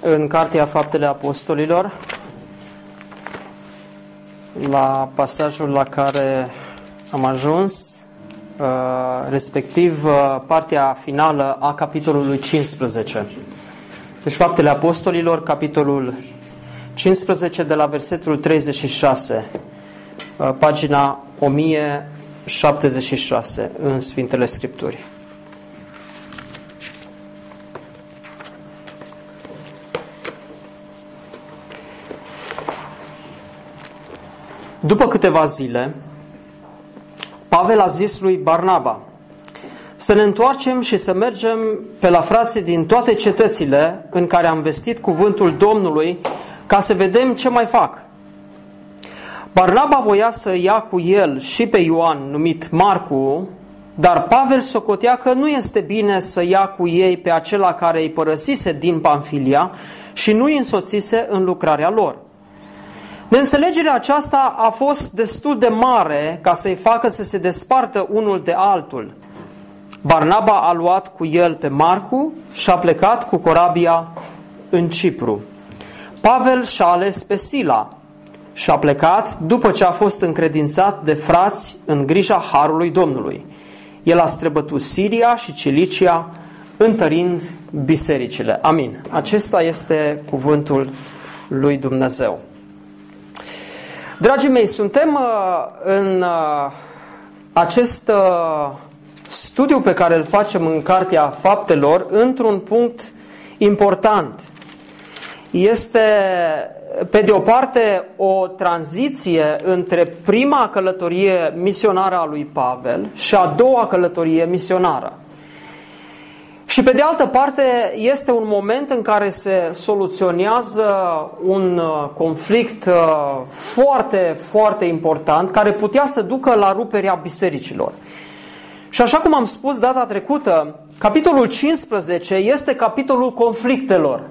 în Cartea Faptele Apostolilor, la pasajul la care am ajuns, uh, respectiv uh, partea finală a capitolului 15. Deci Faptele Apostolilor, capitolul 15 de la versetul 36, uh, pagina 1076 în Sfintele Scripturii. După câteva zile, Pavel a zis lui Barnaba, să ne întoarcem și să mergem pe la frații din toate cetățile în care am vestit cuvântul Domnului ca să vedem ce mai fac. Barnaba voia să ia cu el și pe Ioan, numit Marcu, dar Pavel socotea că nu este bine să ia cu ei pe acela care îi părăsise din Panfilia și nu îi însoțise în lucrarea lor. Neînțelegerea aceasta a fost destul de mare ca să-i facă să se despartă unul de altul. Barnaba a luat cu el pe Marcu și a plecat cu corabia în Cipru. Pavel și-a ales pe Sila și a plecat după ce a fost încredințat de frați în grija Harului Domnului. El a străbătut Siria și Cilicia, întărind bisericile. Amin. Acesta este cuvântul lui Dumnezeu. Dragii mei, suntem uh, în uh, acest uh, studiu pe care îl facem în Cartea Faptelor într-un punct important. Este, pe de o parte, o tranziție între prima călătorie misionară a lui Pavel și a doua călătorie misionară. Și pe de altă parte este un moment în care se soluționează un uh, conflict uh, foarte, foarte important care putea să ducă la ruperea bisericilor. Și așa cum am spus data trecută, capitolul 15 este capitolul conflictelor.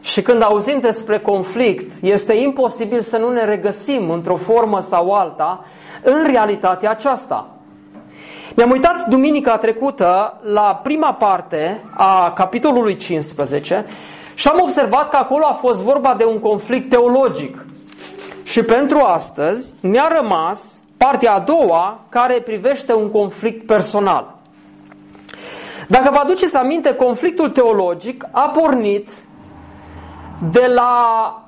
Și când auzim despre conflict, este imposibil să nu ne regăsim într-o formă sau alta în realitatea aceasta. Ne-am uitat duminica trecută la prima parte a capitolului 15 și am observat că acolo a fost vorba de un conflict teologic. Și pentru astăzi ne-a rămas partea a doua care privește un conflict personal. Dacă vă aduceți aminte, conflictul teologic a pornit de la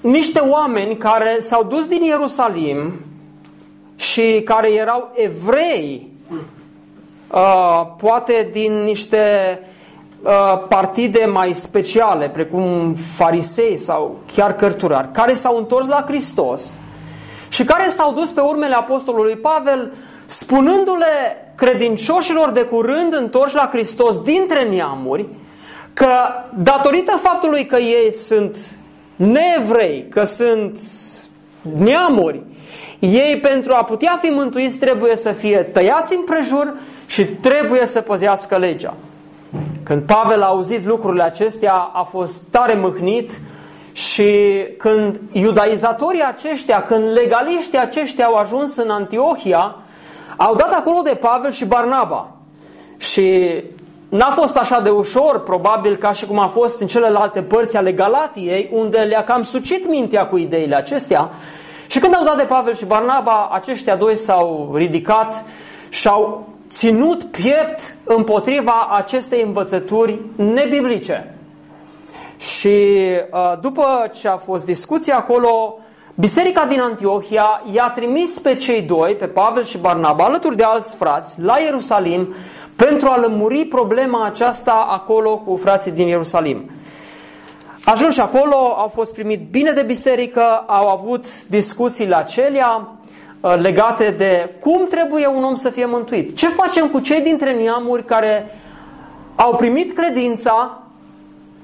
niște oameni care s-au dus din Ierusalim și care erau evrei, uh, poate din niște uh, partide mai speciale, precum farisei sau chiar cărturari, care s-au întors la Hristos și care s-au dus pe urmele apostolului Pavel, spunându-le credincioșilor de curând întorși la Hristos dintre neamuri, că datorită faptului că ei sunt neevrei, că sunt neamuri, ei pentru a putea fi mântuiți trebuie să fie tăiați în prejur și trebuie să păzească legea. Când Pavel a auzit lucrurile acestea, a fost tare mâhnit și când iudaizatorii aceștia, când legaliștii aceștia au ajuns în Antiohia, au dat acolo de Pavel și Barnaba. Și n-a fost așa de ușor, probabil ca și cum a fost în celelalte părți ale Galatiei, unde le-a cam sucit mintea cu ideile acestea. Și când au dat de Pavel și Barnaba, aceștia doi s-au ridicat și au ținut piept împotriva acestei învățături nebiblice. Și uh, după ce a fost discuție acolo, Biserica din Antiohia i-a trimis pe cei doi, pe Pavel și Barnaba, alături de alți frați, la Ierusalim, pentru a lămuri problema aceasta acolo cu frații din Ierusalim. Ajunși acolo, au fost primit bine de biserică, au avut discuțiile acelea uh, legate de cum trebuie un om să fie mântuit. Ce facem cu cei dintre neamuri care au primit credința,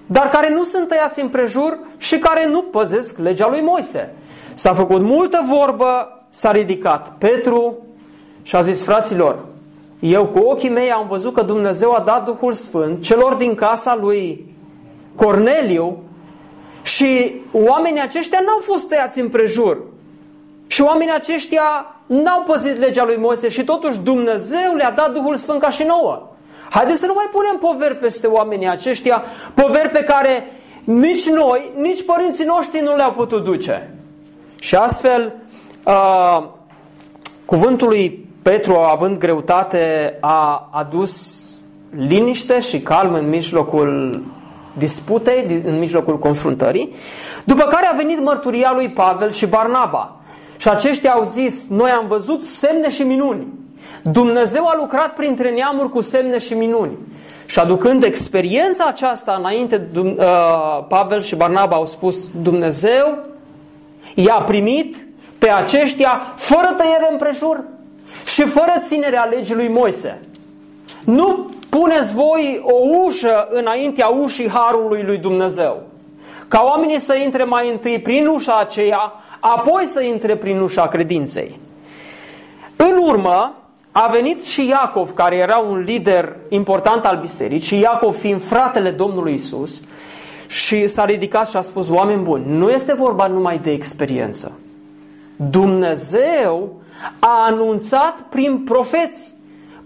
dar care nu sunt tăiați în prejur și care nu păzesc legea lui Moise. S-a făcut multă vorbă, s-a ridicat Petru și a zis, fraților, eu cu ochii mei am văzut că Dumnezeu a dat Duhul Sfânt celor din casa lui Corneliu și oamenii aceștia n-au fost tăiați în prejur. Și oamenii aceștia n-au păzit legea lui Moise și totuși Dumnezeu le-a dat Duhul Sfânt ca și nouă. Haideți să nu mai punem poveri peste oamenii aceștia, poveri pe care nici noi, nici părinții noștri nu le-au putut duce. Și astfel, uh, cuvântul lui Petru, având greutate, a adus liniște și calm în mijlocul disputei, în mijlocul confruntării, după care a venit mărturia lui Pavel și Barnaba. Și aceștia au zis, noi am văzut semne și minuni. Dumnezeu a lucrat printre neamuri cu semne și minuni. Și aducând experiența aceasta înainte, uh, Pavel și Barnaba au spus, Dumnezeu i-a primit pe aceștia fără tăiere împrejur și fără ținerea legii lui Moise. Nu puneți voi o ușă înaintea ușii harului lui Dumnezeu. Ca oamenii să intre mai întâi prin ușa aceea, apoi să intre prin ușa credinței. În urmă, a venit și Iacov, care era un lider important al bisericii, Iacov fiind fratele Domnului Isus, și s-a ridicat și a spus, oameni buni, nu este vorba numai de experiență. Dumnezeu a anunțat prin profeți,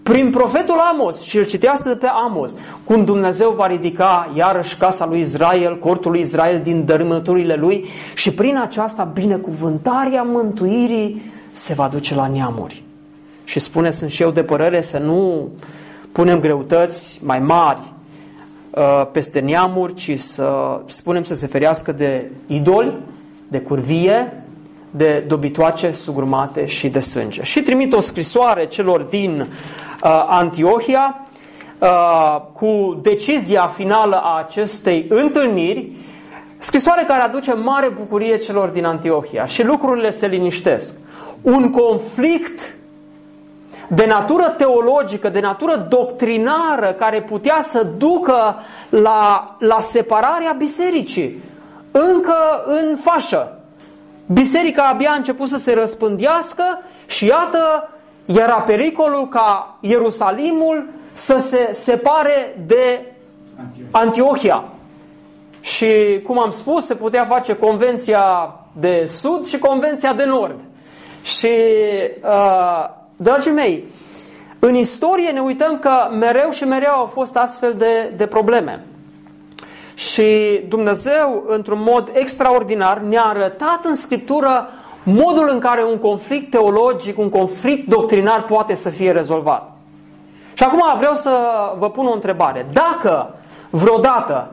prin profetul Amos și îl citească pe Amos, cum Dumnezeu va ridica iarăși casa lui Israel, cortul lui Israel din dărâmăturile lui și prin aceasta binecuvântarea mântuirii se va duce la neamuri. Și spune, sunt și eu de părere să nu punem greutăți mai mari uh, peste neamuri, ci să spunem să se ferească de idoli, de curvie, de dobitoace sugrumate și de sânge. Și trimit o scrisoare celor din uh, Antiohia uh, cu decizia finală a acestei întâlniri, scrisoare care aduce mare bucurie celor din Antiohia și lucrurile se liniștesc. Un conflict de natură teologică, de natură doctrinară, care putea să ducă la, la separarea bisericii, încă în fașă. Biserica abia a început să se răspândească și iată, era pericolul ca Ierusalimul să se separe de Antiohia. Și, cum am spus, se putea face convenția de sud și convenția de nord. Și, uh, dragii mei, în istorie ne uităm că mereu și mereu au fost astfel de, de probleme. Și Dumnezeu, într-un mod extraordinar, ne-a arătat în Scriptură modul în care un conflict teologic, un conflict doctrinar poate să fie rezolvat. Și acum vreau să vă pun o întrebare. Dacă vreodată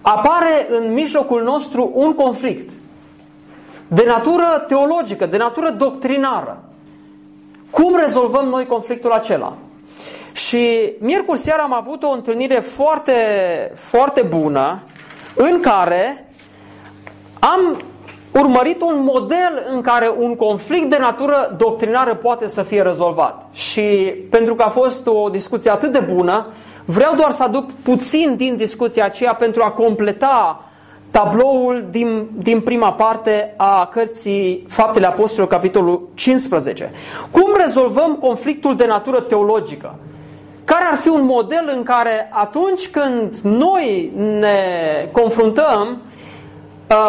apare în mijlocul nostru un conflict de natură teologică, de natură doctrinară, cum rezolvăm noi conflictul acela? Și miercuri seara am avut o întâlnire foarte, foarte bună în care am urmărit un model în care un conflict de natură doctrinară poate să fie rezolvat. Și pentru că a fost o discuție atât de bună, vreau doar să aduc puțin din discuția aceea pentru a completa tabloul din, din prima parte a cărții Faptele Apostolilor, capitolul 15. Cum rezolvăm conflictul de natură teologică? Care ar fi un model în care atunci când noi ne confruntăm, uh,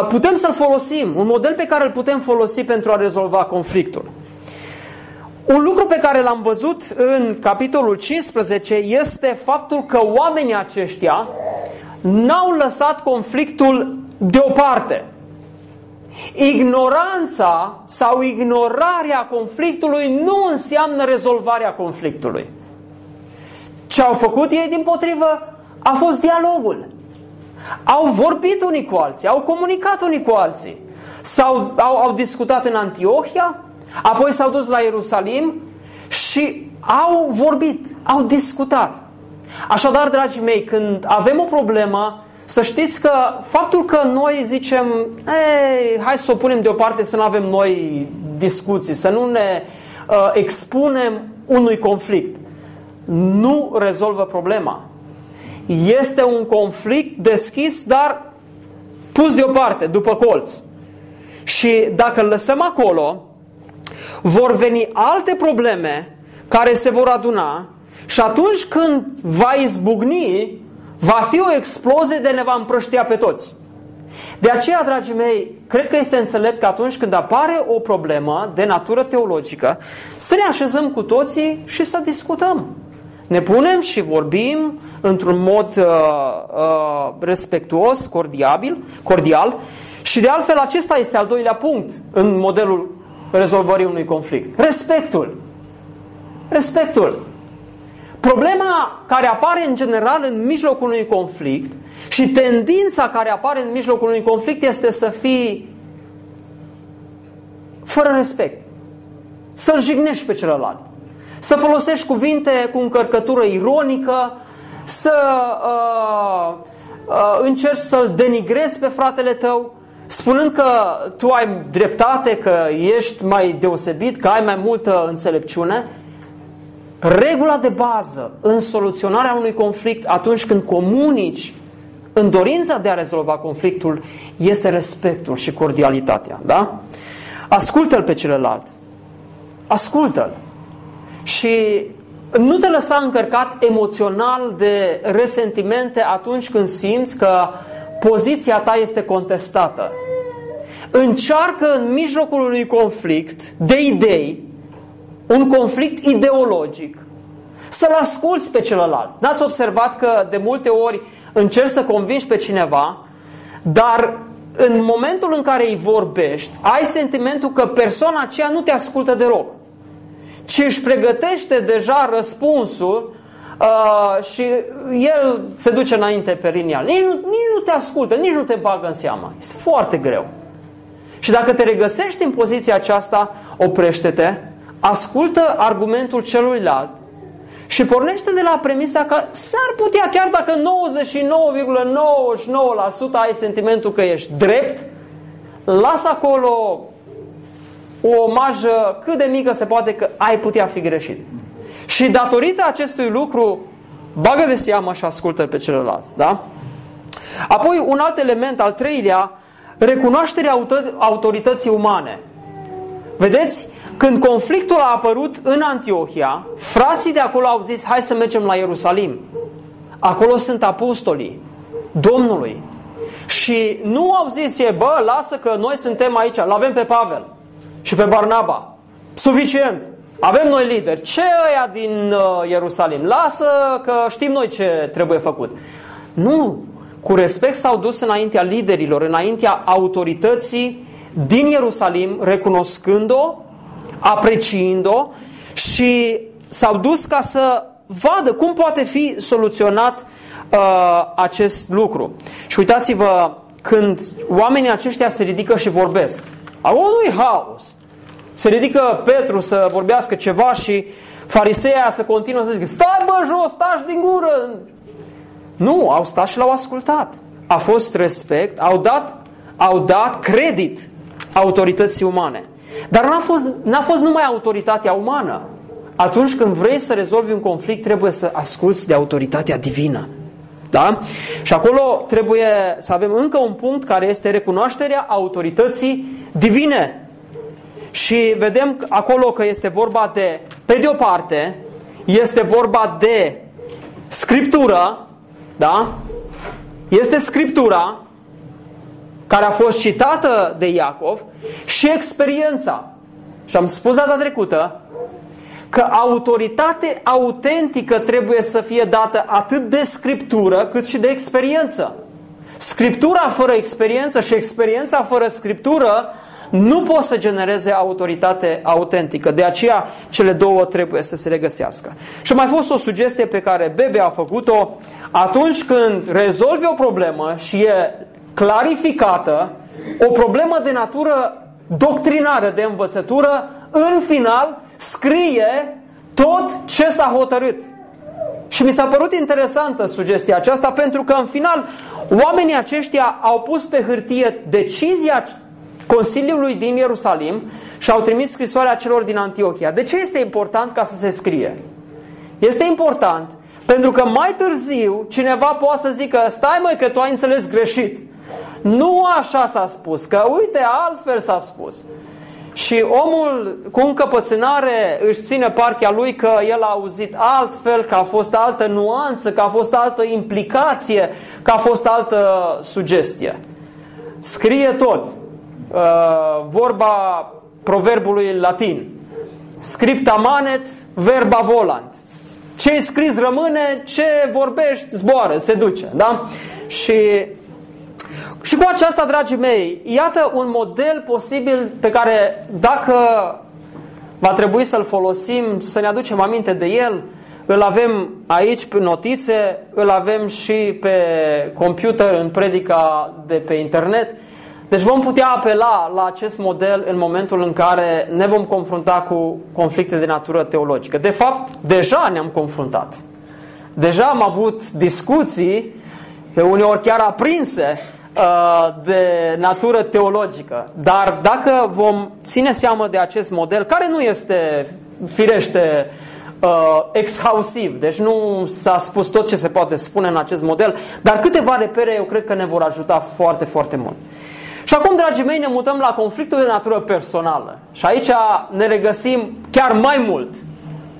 putem să-l folosim, un model pe care îl putem folosi pentru a rezolva conflictul. Un lucru pe care l-am văzut în capitolul 15 este faptul că oamenii aceștia n-au lăsat conflictul deoparte. Ignoranța sau ignorarea conflictului nu înseamnă rezolvarea conflictului. Ce au făcut ei din potrivă a fost dialogul. Au vorbit unii cu alții, au comunicat unii cu alții. S-au, au, au discutat în Antiohia, apoi s-au dus la Ierusalim și au vorbit, au discutat. Așadar, dragii mei, când avem o problemă, să știți că faptul că noi zicem, ei, hai să o punem deoparte să nu avem noi discuții, să nu ne uh, expunem unui conflict nu rezolvă problema. Este un conflict deschis, dar pus deoparte, după colț. Și dacă îl lăsăm acolo, vor veni alte probleme care se vor aduna și atunci când va izbucni, va fi o explozie de ne va împrăștia pe toți. De aceea, dragii mei, cred că este înțelept că atunci când apare o problemă de natură teologică, să ne așezăm cu toții și să discutăm. Ne punem și vorbim într-un mod uh, uh, respectuos, cordiabil, cordial și de altfel acesta este al doilea punct în modelul rezolvării unui conflict. Respectul. Respectul. Problema care apare în general în mijlocul unui conflict și tendința care apare în mijlocul unui conflict este să fii fără respect. Să-l jignești pe celălalt. Să folosești cuvinte cu încărcătură ironică, să uh, uh, încerci să-l denigrezi pe fratele tău, spunând că tu ai dreptate, că ești mai deosebit, că ai mai multă înțelepciune. Regula de bază în soluționarea unui conflict atunci când comunici în dorința de a rezolva conflictul este respectul și cordialitatea. Da? Ascultă-l pe celălalt. Ascultă-l. Și nu te lăsa încărcat emoțional de resentimente atunci când simți că poziția ta este contestată. Încearcă în mijlocul unui conflict de idei, un conflict ideologic, să-l asculți pe celălalt. N-ați observat că de multe ori încerci să convingi pe cineva, dar în momentul în care îi vorbești, ai sentimentul că persoana aceea nu te ascultă deloc, ci își pregătește deja răspunsul uh, și el se duce înainte pe linia. Nici nu, nici nu te ascultă, nici nu te bagă în seama. Este foarte greu. Și dacă te regăsești în poziția aceasta, oprește-te, ascultă argumentul celuilalt și pornește de la premisa că s-ar putea, chiar dacă 99,99% ai sentimentul că ești drept, lasă acolo o marjă cât de mică se poate că ai putea fi greșit. Și datorită acestui lucru, bagă de seamă și ascultă pe celălalt. Da? Apoi, un alt element, al treilea, recunoașterea autorității umane. Vedeți? Când conflictul a apărut în Antiohia, frații de acolo au zis, hai să mergem la Ierusalim. Acolo sunt apostolii Domnului. Și nu au zis, e, bă, lasă că noi suntem aici, l avem pe Pavel și pe Barnaba. Suficient. Avem noi lideri. Ce ăia din uh, Ierusalim? Lasă că știm noi ce trebuie făcut. Nu. Cu respect s-au dus înaintea liderilor, înaintea autorității din Ierusalim, recunoscând-o apreciind-o și s-au dus ca să vadă cum poate fi soluționat uh, acest lucru. Și uitați-vă, când oamenii aceștia se ridică și vorbesc, acolo nu e haos. Se ridică Petru să vorbească ceva și fariseia să continuă să zică, stai bă jos, stai din gură. Nu, au stat și l-au ascultat. A fost respect, au dat, au dat credit autorității umane. Dar n-a fost, n-a fost numai autoritatea umană. Atunci când vrei să rezolvi un conflict, trebuie să asculți de autoritatea divină. Da? Și acolo trebuie să avem încă un punct care este recunoașterea autorității divine. Și vedem acolo că este vorba de, pe de o parte, este vorba de scriptură, da? Este scriptura care a fost citată de Iacov și experiența. Și am spus data trecută că autoritate autentică trebuie să fie dată atât de scriptură cât și de experiență. Scriptura fără experiență și experiența fără scriptură nu pot să genereze autoritate autentică. De aceea cele două trebuie să se regăsească. Și mai fost o sugestie pe care Bebe a făcut-o atunci când rezolvi o problemă și e clarificată, o problemă de natură doctrinară, de învățătură, în final scrie tot ce s-a hotărât. Și mi s-a părut interesantă sugestia aceasta pentru că în final oamenii aceștia au pus pe hârtie decizia Consiliului din Ierusalim și au trimis scrisoarea celor din Antiohia. De ce este important ca să se scrie? Este important Pentru că mai târziu cineva poate să zică, stai măi că tu ai înțeles greșit. Nu așa s-a spus, că uite, altfel s-a spus. Și omul cu încăpățânare își ține partea lui că el a auzit altfel, că a fost altă nuanță, că a fost altă implicație, că a fost altă sugestie. Scrie tot. Uh, vorba proverbului latin. Scripta manet, verba volant. Ce scris rămâne, ce vorbești zboară, se duce. Da? Și și cu aceasta, dragii mei, iată un model posibil pe care dacă va trebui să-l folosim, să ne aducem aminte de el, îl avem aici pe notițe, îl avem și pe computer în predica de pe internet. Deci vom putea apela la acest model în momentul în care ne vom confrunta cu conflicte de natură teologică. De fapt, deja ne-am confruntat. Deja am avut discuții, uneori chiar aprinse, Uh, de natură teologică. Dar dacă vom ține seamă de acest model, care nu este firește uh, exhausiv, deci nu s-a spus tot ce se poate spune în acest model, dar câteva repere eu cred că ne vor ajuta foarte, foarte mult. Și acum, dragii mei, ne mutăm la conflictul de natură personală. Și aici ne regăsim chiar mai mult.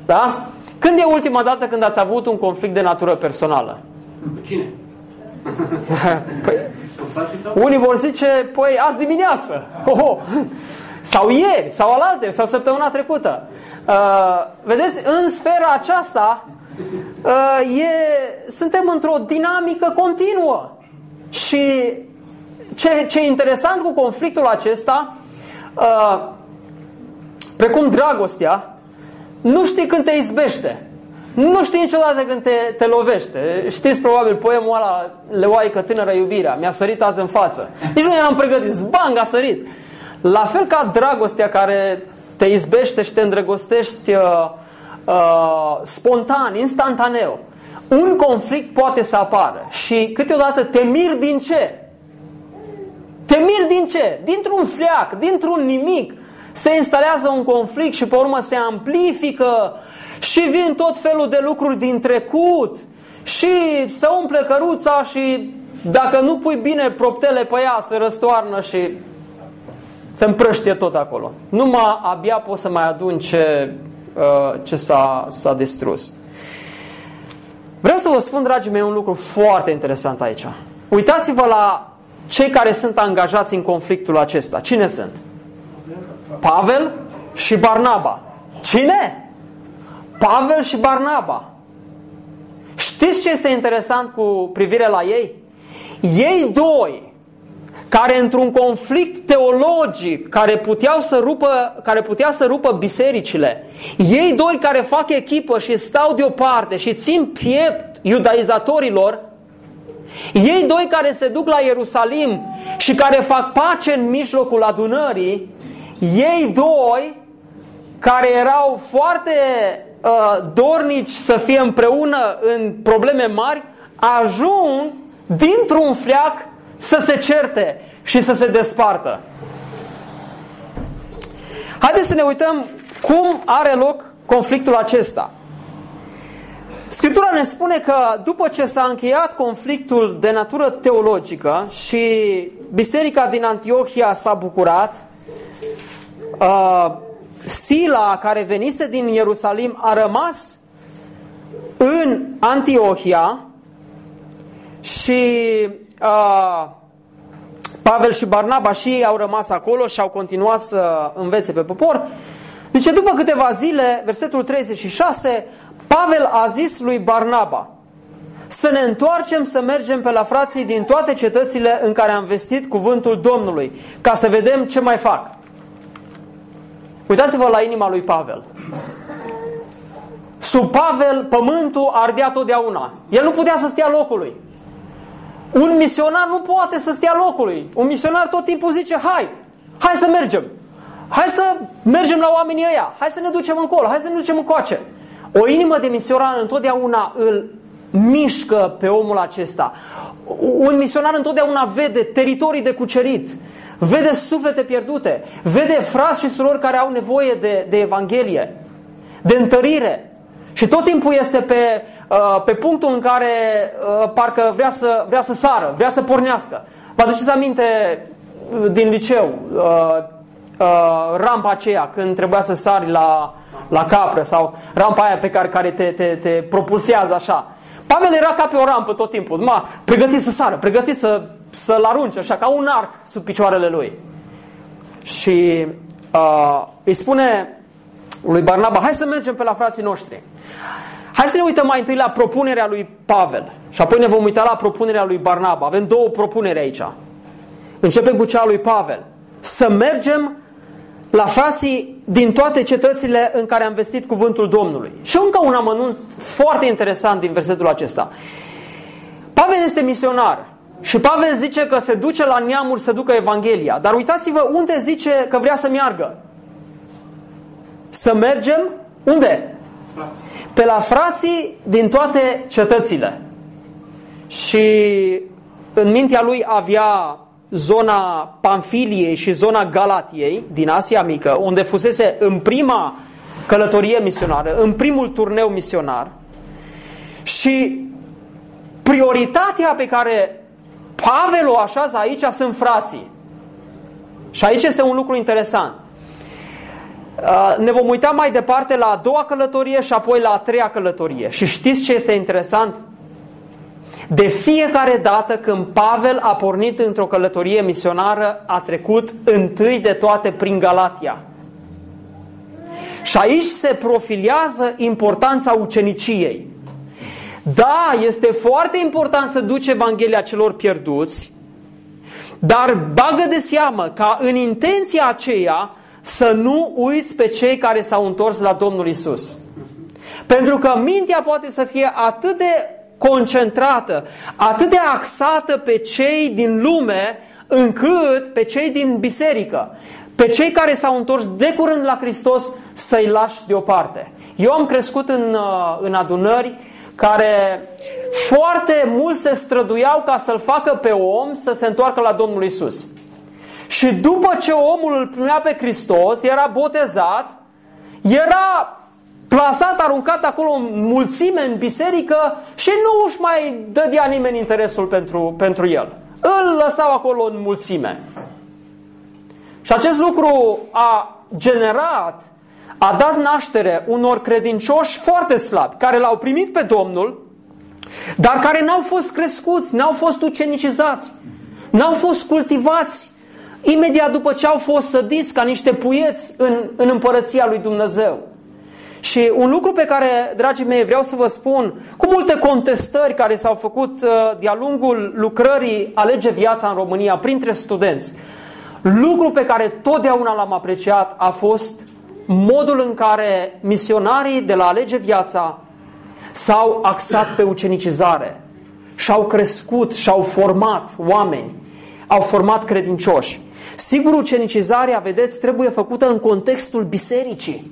Da? Când e ultima dată când ați avut un conflict de natură personală? Cu cine? păi, unii vor zice, păi, azi dimineață. Oh, oh. Sau ieri, sau alaltă, sau săptămâna trecută. Uh, vedeți, în sfera aceasta uh, e, suntem într-o dinamică continuă. Și ce, ce e interesant cu conflictul acesta, uh, precum dragostea, nu știi când te izbește. Nu știi niciodată când te, te lovește. Știți probabil poemul ăla, Leoaică tânără iubirea, mi-a sărit azi în față. Nici nu eram pregătit, zbang a sărit. La fel ca dragostea care te izbește și te îndrăgostești uh, uh, spontan, instantaneu. Un conflict poate să apară și câteodată te miri din ce? Te miri din ce? Dintr-un fleac, dintr-un nimic. Se instalează un conflict și pe urmă se amplifică și vin tot felul de lucruri din trecut și se umple căruța și dacă nu pui bine proptele pe ea, se răstoarnă și se împrăștie tot acolo. Numai abia poți să mai adun ce, uh, ce s-a, s-a distrus. Vreau să vă spun, dragii mei, un lucru foarte interesant aici. Uitați-vă la cei care sunt angajați în conflictul acesta. Cine sunt? Pavel și Barnaba. Cine? Pavel și Barnaba. Știți ce este interesant cu privire la ei? Ei doi, care într-un conflict teologic care, puteau să rupă, care putea să rupă bisericile, ei doi care fac echipă și stau deoparte și țin piept iudaizatorilor, ei doi care se duc la Ierusalim și care fac pace în mijlocul adunării, ei doi care erau foarte uh, dornici să fie împreună în probleme mari, ajung dintr-un fleac să se certe și să se despartă. Haideți să ne uităm cum are loc conflictul acesta. Scriptura ne spune că după ce s-a încheiat conflictul de natură teologică și biserica din Antiohia s-a bucurat, uh, Sila, care venise din Ierusalim, a rămas în Antiohia și uh, Pavel și Barnaba și ei au rămas acolo și au continuat să învețe pe popor. Deci după câteva zile, versetul 36, Pavel a zis lui Barnaba să ne întoarcem să mergem pe la frații din toate cetățile în care am vestit cuvântul Domnului, ca să vedem ce mai fac. Uitați-vă la inima lui Pavel. Sub Pavel, pământul ardea totdeauna. El nu putea să stea locului. Un misionar nu poate să stea locului. Un misionar tot timpul zice, hai, hai să mergem. Hai să mergem la oamenii ăia. Hai să ne ducem încolo. Hai să ne ducem încoace. O inimă de misionar întotdeauna îl mișcă pe omul acesta. Un misionar întotdeauna vede teritorii de cucerit vede suflete pierdute, vede frați și surori care au nevoie de, de Evanghelie, de întărire. Și tot timpul este pe, uh, pe punctul în care uh, parcă vrea să, vrea să sară, vrea să pornească. Vă aduceți aminte uh, din liceu, uh, uh, rampa aceea, când trebuia să sari la, la capră sau rampa aia pe care, care te, te, te propulsează așa. Pavel era ca pe o rampă tot timpul, ma, pregătit să sară, pregătit să, să-l arunce așa, ca un arc sub picioarele lui. Și uh, îi spune lui Barnaba, hai să mergem pe la frații noștri. Hai să ne uităm mai întâi la propunerea lui Pavel și apoi ne vom uita la propunerea lui Barnaba. Avem două propuneri aici. Începem cu cea lui Pavel. Să mergem la frații din toate cetățile în care am vestit cuvântul Domnului. Și încă un amănunt foarte interesant din versetul acesta. Pavel este misionar și Pavel zice că se duce la neamuri să ducă Evanghelia. Dar uitați-vă unde zice că vrea să meargă. Să mergem unde? Pe la frații din toate cetățile. Și în mintea lui avea zona Pamfiliei și zona Galatiei din Asia Mică, unde fusese în prima călătorie misionară, în primul turneu misionar. Și prioritatea pe care Pavel o așează aici sunt frații. Și aici este un lucru interesant. Uh, ne vom uita mai departe la a doua călătorie și apoi la a treia călătorie. Și știți ce este interesant? De fiecare dată când Pavel a pornit într-o călătorie misionară, a trecut întâi de toate prin Galatia. Și aici se profilează importanța uceniciei. Da, este foarte important să duci Evanghelia celor pierduți, dar bagă de seamă ca în intenția aceea să nu uiți pe cei care s-au întors la Domnul Isus. Pentru că mintea poate să fie atât de concentrată, atât de axată pe cei din lume, încât pe cei din biserică, pe cei care s-au întors de curând la Hristos, să-i lași deoparte. Eu am crescut în, uh, în adunări care foarte mult se străduiau ca să-l facă pe om să se întoarcă la Domnul Isus. Și după ce omul îl primea pe Hristos, era botezat, era plasat, aruncat acolo în mulțime în biserică și nu își mai dădea nimeni interesul pentru, pentru el. Îl lăsau acolo în mulțime. Și acest lucru a generat, a dat naștere unor credincioși foarte slabi, care l-au primit pe Domnul, dar care n-au fost crescuți, n-au fost ucenicizați, n-au fost cultivați imediat după ce au fost sădiți ca niște puieți în, în împărăția lui Dumnezeu. Și un lucru pe care, dragii mei, vreau să vă spun, cu multe contestări care s-au făcut uh, de-a lungul lucrării Alege Viața în România printre studenți, lucru pe care totdeauna l-am apreciat a fost modul în care misionarii de la Alege Viața s-au axat pe ucenicizare și-au crescut și-au format oameni, au format credincioși. Sigur, ucenicizarea, vedeți, trebuie făcută în contextul bisericii.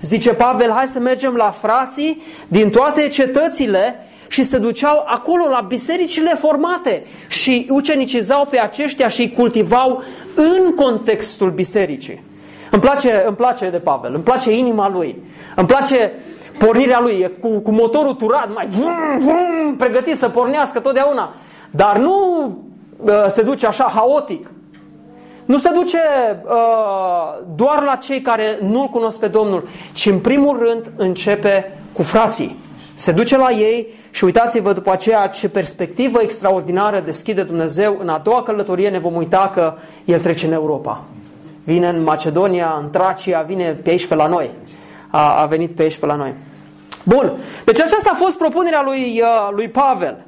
Zice Pavel, hai să mergem la frații din toate cetățile și se duceau acolo la bisericile formate și ucenicizau pe aceștia și îi cultivau în contextul bisericii. Îmi place, îmi place de Pavel, îmi place inima lui, îmi place pornirea lui, e cu, cu motorul turat, mai vrum, vrum, pregătit să pornească totdeauna. Dar nu uh, se duce așa haotic, nu se duce uh, doar la cei care nu-L cunosc pe Domnul, ci în primul rând începe cu frații. Se duce la ei și uitați-vă după aceea ce perspectivă extraordinară deschide Dumnezeu. În a doua călătorie ne vom uita că El trece în Europa. Vine în Macedonia, în Tracia, vine pe aici pe la noi. A, a venit pe aici pe la noi. Bun, deci aceasta a fost propunerea lui, uh, lui Pavel.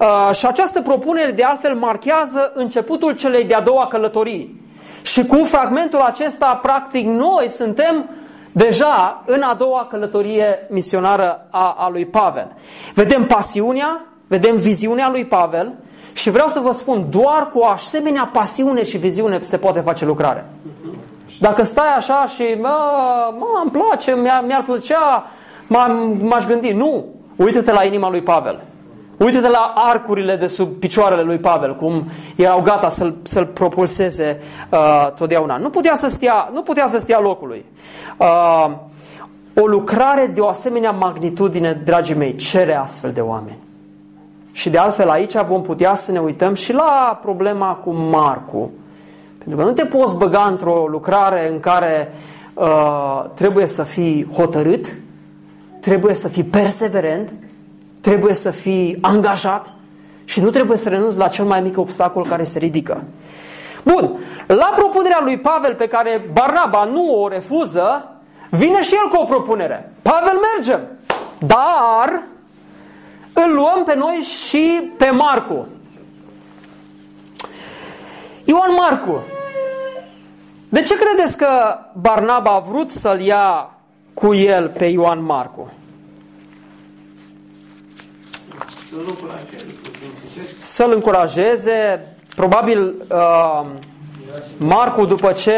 Uh, și această propunere de altfel marchează începutul celei de-a doua călătorii. Și cu fragmentul acesta, practic, noi suntem deja în a doua călătorie misionară a, a lui Pavel. Vedem pasiunea, vedem viziunea lui Pavel și vreau să vă spun, doar cu o asemenea pasiune și viziune se poate face lucrare. Dacă stai așa și, mă, mă îmi place, mi-ar, mi plăcea, m-aș gândi, nu, uită-te la inima lui Pavel. Uite-te la arcurile de sub picioarele lui Pavel, cum erau gata să-l, să propulseze uh, totdeauna. Nu putea să stea, nu putea să stea locului. Uh, O lucrare de o asemenea magnitudine, dragii mei, cere astfel de oameni. Și de altfel aici vom putea să ne uităm și la problema cu Marcu. Pentru că nu te poți băga într-o lucrare în care uh, trebuie să fii hotărât, trebuie să fii perseverent, trebuie să fii angajat și nu trebuie să renunți la cel mai mic obstacol care se ridică. Bun, la propunerea lui Pavel pe care Barnaba nu o refuză, vine și el cu o propunere. Pavel, mergem, dar îl luăm pe noi și pe Marcu. Ioan Marcu. De ce credeți că Barnaba a vrut să-l ia cu el pe Ioan Marcu? Să-l încurajeze. Probabil uh, Marcu, după ce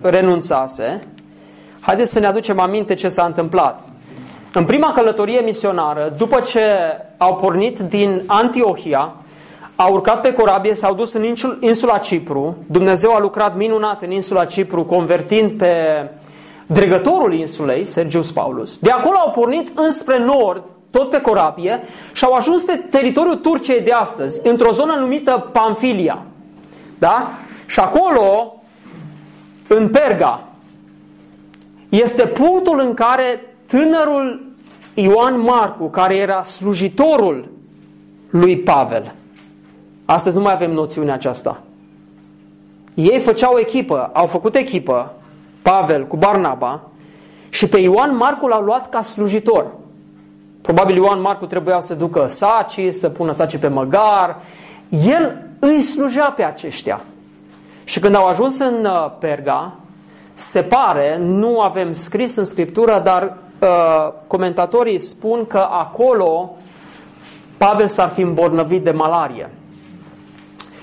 renunțase, haideți să ne aducem aminte ce s-a întâmplat. În prima călătorie misionară, după ce au pornit din Antiohia, au urcat pe corabie, s-au dus în insula Cipru. Dumnezeu a lucrat minunat în insula Cipru, convertind pe dregătorul insulei, Sergius Paulus. De acolo au pornit înspre nord, tot pe corabie, și au ajuns pe teritoriul Turciei de astăzi, într-o zonă numită Pamfilia. Da? Și acolo, în Perga, este punctul în care tânărul Ioan Marcu, care era slujitorul lui Pavel, astăzi nu mai avem noțiunea aceasta. Ei făceau echipă, au făcut echipă, Pavel cu Barnaba, și pe Ioan Marcu l-au luat ca slujitor. Probabil Ioan Marcu trebuia să ducă saci, să pună saci pe măgar. El îi slujea pe aceștia. Și când au ajuns în uh, Perga, se pare, nu avem scris în scriptură, dar uh, comentatorii spun că acolo Pavel s-ar fi îmbolnăvit de malarie.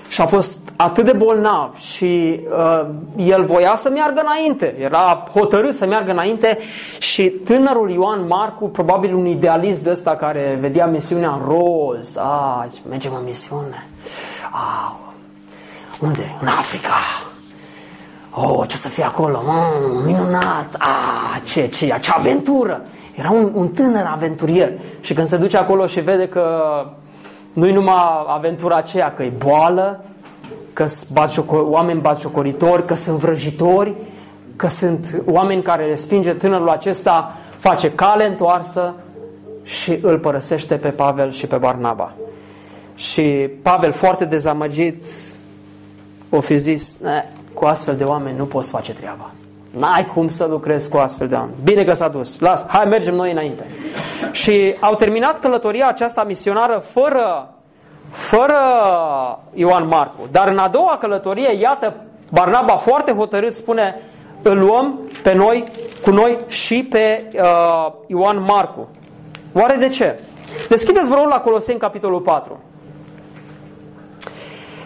Și a fost atât de bolnav și uh, el voia să meargă înainte, era hotărât să meargă înainte și tânărul Ioan Marcu, probabil un idealist de ăsta care vedea misiunea în roz, a, mergem în misiune, a, unde? În Africa. Oh, ce să fie acolo? Mm, minunat! Ah, ce, ce, ce aventură! Era un, un tânăr aventurier. Și când se duce acolo și vede că nu-i numai aventura aceea, că e boală, că sunt oameni batjocoritori, că sunt vrăjitori, că sunt oameni care respinge tânărul acesta, face cale întoarsă și îl părăsește pe Pavel și pe Barnaba. Și Pavel, foarte dezamăgit, o fi zis, cu astfel de oameni nu poți face treaba. N-ai cum să lucrezi cu astfel de oameni. Bine că s-a dus. Las, hai mergem noi înainte. Și au terminat călătoria aceasta misionară fără, fără Ioan Marcu. Dar în a doua călătorie, iată, Barnaba foarte hotărât spune îl luăm pe noi, cu noi și pe uh, Ioan Marcu. Oare de ce? Deschideți vă la Coloseni, capitolul 4.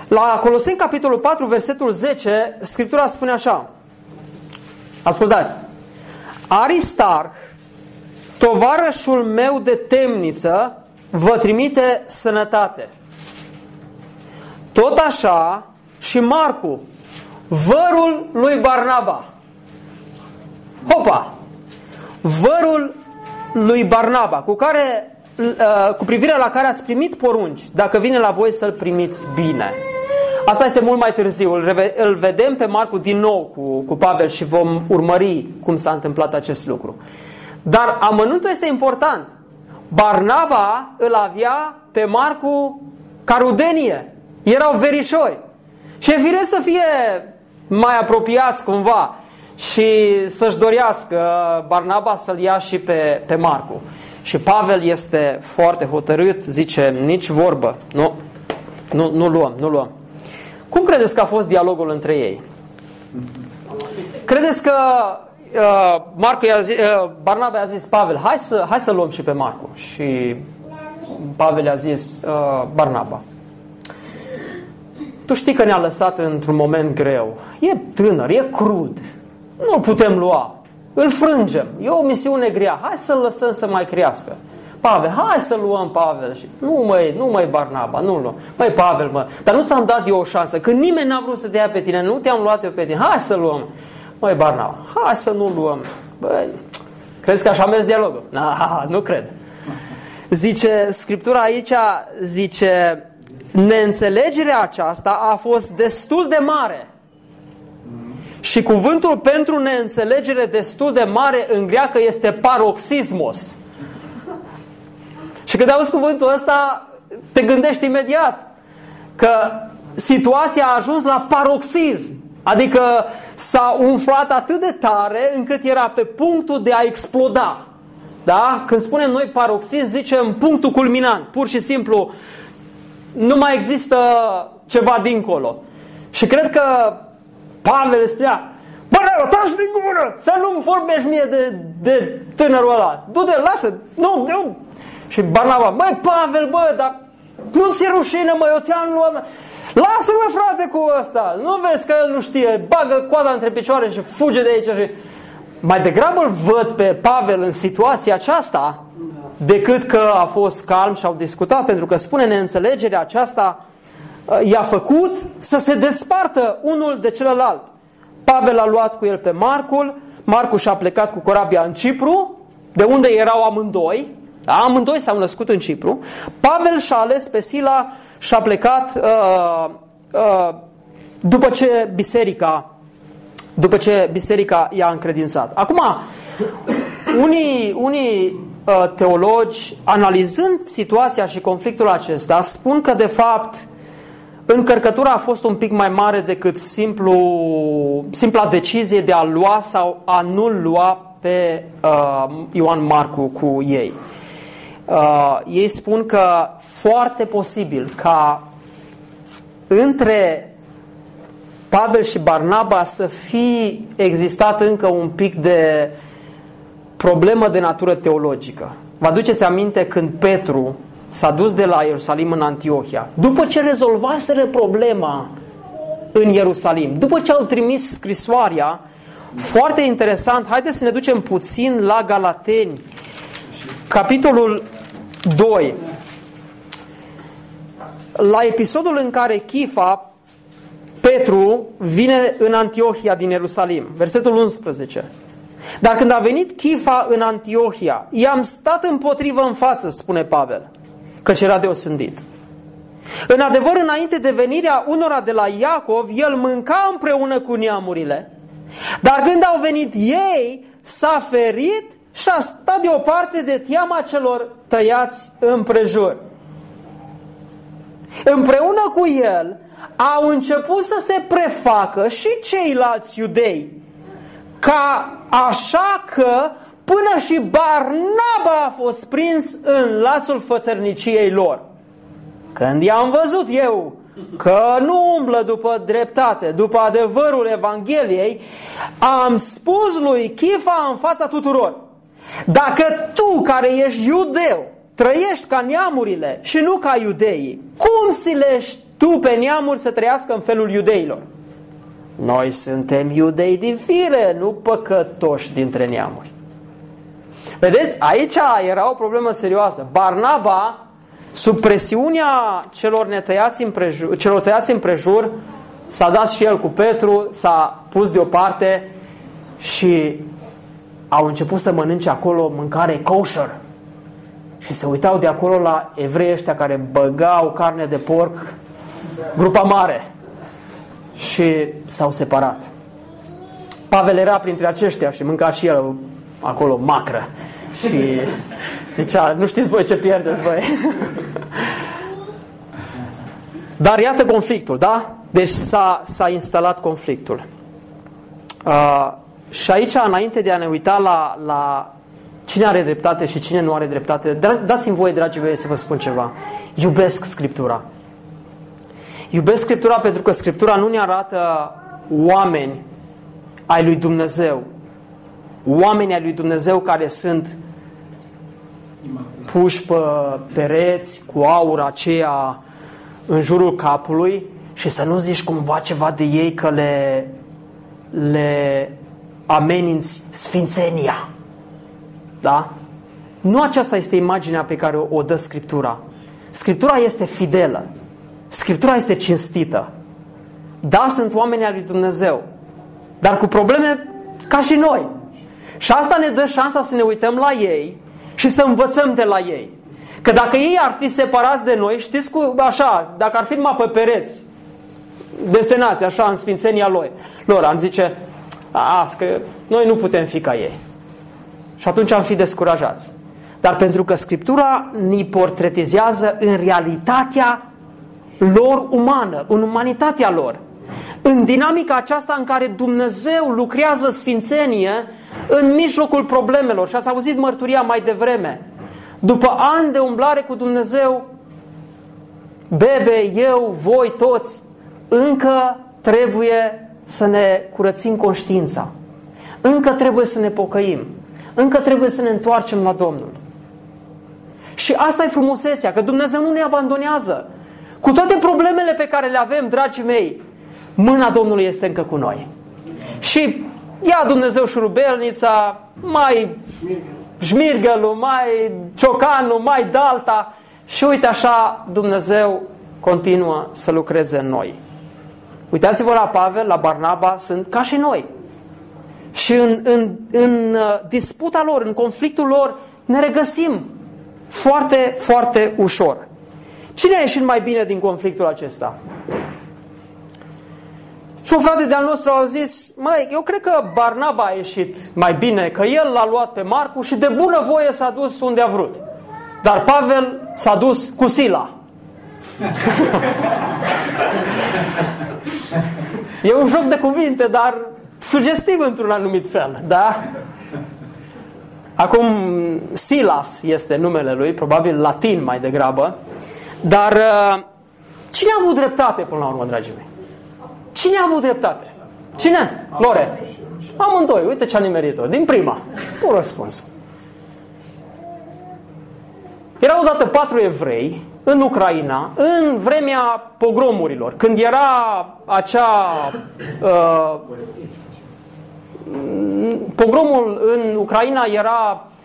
La Coloseni, capitolul 4, versetul 10, Scriptura spune așa. Ascultați. Aristarh, tovarășul meu de temniță, vă trimite sănătate. Tot așa și Marcu, vărul lui Barnaba. Hopa! Vărul lui Barnaba, cu care uh, cu privire la care ați primit porunci, dacă vine la voi să-l primiți bine. Asta este mult mai târziu. Îl, vedem pe Marcu din nou cu, cu Pavel și vom urmări cum s-a întâmplat acest lucru. Dar amănuntul este important. Barnaba îl avea pe Marcu ca rudenie. Erau verișori. Și e firesc să fie mai apropiați cumva și să-și dorească Barnaba să-l ia și pe, pe Marcu. Și Pavel este foarte hotărât, zice, nici vorbă, nu, nu, nu luăm, nu luăm. Cum credeți că a fost dialogul între ei? Credeți că uh, Marcu i-a zis, uh, Barnabe a zis Pavel, hai să, hai să luăm și pe Marcu. Și Pavel a zis uh, Barnaba, tu știi că ne-a lăsat într-un moment greu. E tânăr, e crud. Nu putem lua. Îl frângem. E o misiune grea. Hai să-l lăsăm să mai crească. Pavel, hai să luăm Pavel. Și, nu mai, nu mai Barnaba, nu luăm. Mai Pavel, mă, dar nu ți-am dat eu o șansă. Când nimeni n-a vrut să te ia pe tine, nu te-am luat eu pe tine. Hai să luăm. Mai Barnaba, hai să nu luăm. Băi, Crezi că așa a mers dialogul? Na, nu cred. Zice, Scriptura aici zice, neînțelegerea aceasta a fost destul de mare. Și cuvântul pentru neînțelegere destul de mare în greacă este paroxismos. Și când auzi cuvântul ăsta, te gândești imediat că situația a ajuns la paroxism. Adică s-a umflat atât de tare încât era pe punctul de a exploda. Da? Când spunem noi paroxism, zicem punctul culminant. Pur și simplu, nu mai există ceva dincolo. Și cred că Pavel spunea, bă, taci din gură, să nu-mi vorbești mie de, de tânărul ăla. Du-te, lasă, nu, nu. Și Barnaba, băi, Pavel, bă, dar nu ți-e rușine, mă, eu te-am luat... Lasă-mă, frate, cu ăsta! Nu vezi că el nu știe, bagă coada între picioare și fuge de aici și... Mai degrabă îl văd pe Pavel în situația aceasta decât că a fost calm și au discutat, pentru că spune neînțelegerea aceasta uh, i-a făcut să se despartă unul de celălalt. Pavel a luat cu el pe Marcul, Marcul și-a plecat cu corabia în Cipru, de unde erau amândoi, da? amândoi s-au născut în Cipru. Pavel și-a ales pe Sila și a plecat uh, uh, după ce biserica după ce biserica i-a încredințat. Acum, unii, unii uh, teologi, analizând situația și conflictul acesta, spun că de fapt încărcătura a fost un pic mai mare decât simplu, simpla decizie de a lua sau a nu lua pe uh, Ioan Marcu cu ei. Uh, ei spun că foarte posibil ca între Pavel și Barnaba să fi existat încă un pic de problemă de natură teologică. Vă aduceți aminte când Petru s-a dus de la Ierusalim în Antiohia, după ce rezolvaseră problema în Ierusalim, după ce au trimis scrisoarea, foarte interesant, haideți să ne ducem puțin la Galateni, capitolul 2. La episodul în care Chifa Petru vine în Antiohia din Ierusalim, versetul 11. Dar când a venit Chifa în Antiohia, i-am stat împotrivă în față, spune Pavel, căci era deosândit. În adevăr, înainte de venirea unora de la Iacov, el mânca împreună cu neamurile. Dar când au venit ei, s-a ferit și a stat deoparte de teama celor tăiați împrejur. Împreună cu el, au început să se prefacă și ceilalți iudei, ca așa că până și Barnaba a fost prins în lațul fățărniciei lor. Când i-am văzut eu că nu umblă după dreptate, după adevărul Evangheliei, am spus lui Chifa în fața tuturor, dacă tu care ești iudeu trăiești ca neamurile și nu ca iudeii, cum silești tu pe neamuri să trăiască în felul iudeilor. Noi suntem iudei din fire, nu păcătoși dintre neamuri. Vedeți, aici era o problemă serioasă. Barnaba, sub presiunea celor, netăiați împrejur, celor tăiați împrejur, s-a dat și el cu Petru, s-a pus deoparte și au început să mănânce acolo mâncare kosher. Și se uitau de acolo la evrei ăștia care băgau carne de porc grupa mare și s-au separat. Pavel era printre aceștia și mânca și el acolo macră și zicea, nu știți voi ce pierdeți voi. Dar iată conflictul, da? Deci s-a, s-a instalat conflictul. Uh, și aici, înainte de a ne uita la, la cine are dreptate și cine nu are dreptate, dați-mi voie, dragii mei, să vă spun ceva. Iubesc Scriptura. Iubesc Scriptura pentru că Scriptura nu ne arată oameni ai lui Dumnezeu. Oameni ai lui Dumnezeu care sunt puși pe pereți cu aura aceea în jurul capului și să nu zici cumva ceva de ei că le, le ameninți sfințenia. Da? Nu aceasta este imaginea pe care o, o dă Scriptura. Scriptura este fidelă. Scriptura este cinstită. Da, sunt oameni al lui Dumnezeu, dar cu probleme ca și noi. Și asta ne dă șansa să ne uităm la ei și să învățăm de la ei. Că dacă ei ar fi separați de noi, știți cu, așa, dacă ar fi numai pe pereți, desenați așa în sfințenia lor, lor am zice, a, că noi nu putem fi ca ei. Și atunci am fi descurajați. Dar pentru că Scriptura ni portretizează în realitatea lor umană, în umanitatea lor, în dinamica aceasta în care Dumnezeu lucrează sfințenie în mijlocul problemelor. Și ați auzit mărturia mai devreme. După ani de umblare cu Dumnezeu, bebe, eu, voi, toți, încă trebuie să ne curățim conștiința. Încă trebuie să ne pocăim. Încă trebuie să ne întoarcem la Domnul. Și asta e frumusețea, că Dumnezeu nu ne abandonează. Cu toate problemele pe care le avem, dragii mei, mâna Domnului este încă cu noi. Și ia Dumnezeu șurubelnița, mai șmirgălul, mai ciocanul, mai dalta și uite așa Dumnezeu continuă să lucreze în noi. Uitați-vă la Pavel, la Barnaba, sunt ca și noi. Și în, în, în uh, disputa lor, în conflictul lor, ne regăsim foarte, foarte ușor. Cine a ieșit mai bine din conflictul acesta? Și un frate de-al nostru a zis, mai, eu cred că Barnaba a ieșit mai bine, că el l-a luat pe Marcu și de bună voie s-a dus unde a vrut. Dar Pavel s-a dus cu Sila. e un joc de cuvinte, dar sugestiv într-un anumit fel, da? Acum, Silas este numele lui, probabil latin mai degrabă, dar uh, cine a avut dreptate până la urmă, dragii mei? Cine a avut dreptate? Cine? Lore. Amândoi. Uite ce a nimerit-o. Din prima. Nu răspuns. Erau odată patru evrei în Ucraina, în vremea pogromurilor, când era acea... Uh, pogromul în Ucraina era uh,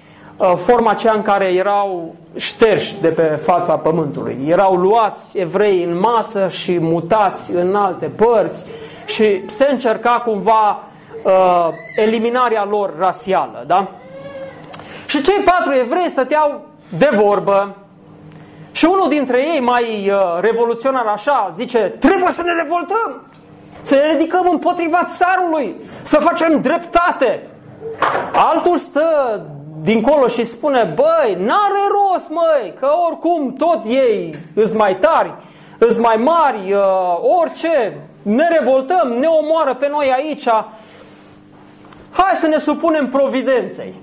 forma aceea în care erau șterși de pe fața pământului. Erau luați evrei în masă și mutați în alte părți și se încerca cumva uh, eliminarea lor rasială. Da? Și cei patru evrei stăteau de vorbă și unul dintre ei, mai uh, revoluționar așa, zice, trebuie să ne revoltăm, să ne ridicăm împotriva țarului, să facem dreptate. Altul stă dincolo și spune, băi, n-are rost, măi, că oricum tot ei îs mai tari, îs mai mari, uh, orice, ne revoltăm, ne omoară pe noi aici. Hai să ne supunem providenței.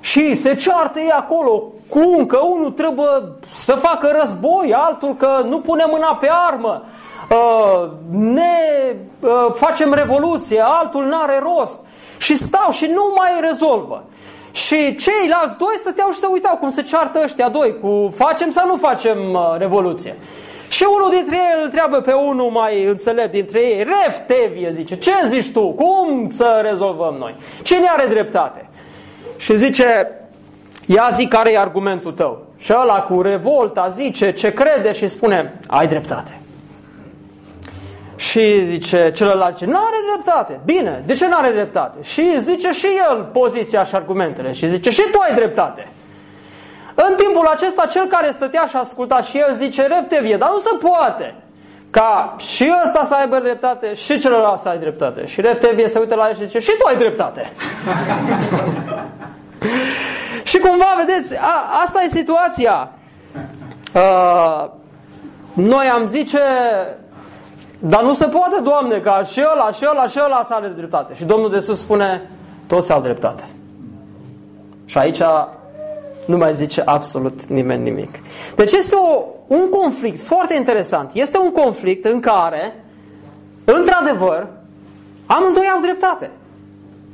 Și se ceartă ei acolo cum că unul trebuie să facă război, altul că nu pune mâna pe armă, uh, ne uh, facem revoluție, altul n-are rost. Și stau și nu mai rezolvă. Și ceilalți doi stăteau și se uitau cum se ceartă ăștia doi, cu facem sau nu facem uh, revoluție. Și unul dintre ei îl întreabă pe unul mai înțelept dintre ei, Ref Tevie, zice, ce zici tu? Cum să rezolvăm noi? Cine are dreptate? Și zice, ia zi care e argumentul tău. Și ăla cu revolta zice ce crede și spune, ai dreptate. Și zice, celălalt zice, nu are dreptate. Bine, de ce nu are dreptate? Și zice și el poziția și argumentele. Și zice, și tu ai dreptate. În timpul acesta, cel care stătea și asculta și el zice, reptevie, dar nu se poate ca și ăsta să aibă dreptate și celălalt să ai dreptate. Și reptevie se uită la el și zice, și tu ai dreptate. și cumva, vedeți, a, asta e situația. Uh, noi am zice, dar nu se poate, Doamne, ca și ăla, și ăla, și ăla să are dreptate. Și Domnul de sus spune, toți au dreptate. Și aici nu mai zice absolut nimeni nimic. Deci este o, un conflict foarte interesant. Este un conflict în care, într-adevăr, amândoi au dreptate.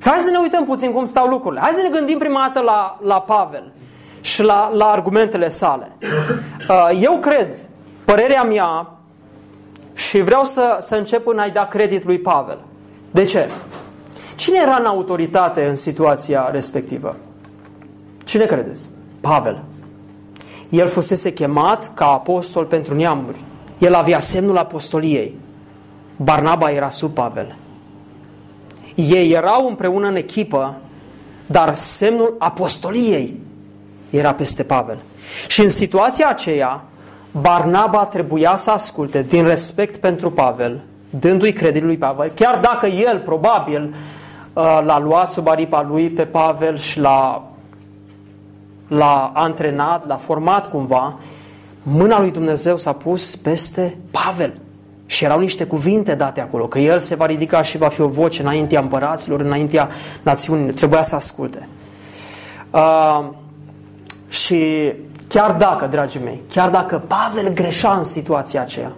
Hai să ne uităm puțin cum stau lucrurile. Hai să ne gândim prima dată la, la Pavel și la, la argumentele sale. Uh, eu cred, părerea mea, și vreau să, să încep în a-i da credit lui Pavel. De ce? Cine era în autoritate în situația respectivă? Cine credeți? Pavel. El fusese chemat ca apostol pentru neamuri. El avea semnul apostoliei. Barnaba era sub Pavel. Ei erau împreună în echipă dar semnul apostoliei era peste Pavel. Și în situația aceea, Barnaba trebuia să asculte din respect pentru Pavel, dându-i credit lui Pavel, chiar dacă el probabil uh, l-a luat sub aripa lui pe Pavel și l-a, l-a antrenat, l-a format cumva, mâna lui Dumnezeu s-a pus peste Pavel. Și erau niște cuvinte date acolo, că el se va ridica și va fi o voce înaintea împăraților, înaintea națiunilor. Trebuia să asculte. Uh, și chiar dacă, dragii mei, chiar dacă Pavel greșea în situația aceea,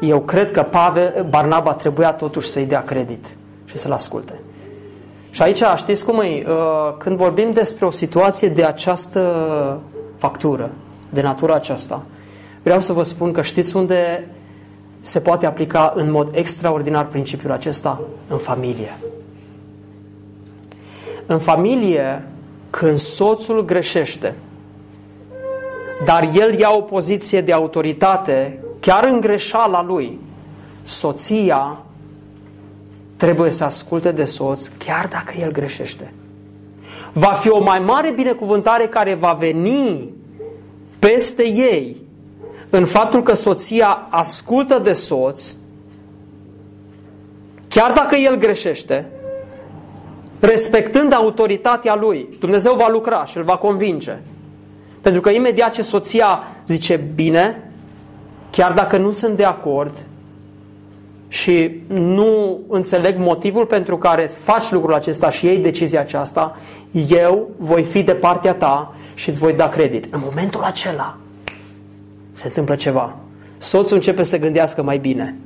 eu cred că Pavel, Barnaba trebuia totuși să-i dea credit și să-l asculte. Și aici, știți cum e, uh, când vorbim despre o situație de această factură, de natura aceasta, vreau să vă spun că știți unde se poate aplica în mod extraordinar principiul acesta? În familie. În familie, când soțul greșește, dar el ia o poziție de autoritate, chiar în greșeala lui, soția trebuie să asculte de soț, chiar dacă el greșește. Va fi o mai mare binecuvântare care va veni peste ei în faptul că soția ascultă de soț, chiar dacă el greșește, respectând autoritatea lui, Dumnezeu va lucra și îl va convinge. Pentru că imediat ce soția zice bine, chiar dacă nu sunt de acord și nu înțeleg motivul pentru care faci lucrul acesta și iei decizia aceasta, eu voi fi de partea ta și îți voi da credit. În momentul acela se întâmplă ceva. Soțul începe să gândească mai bine.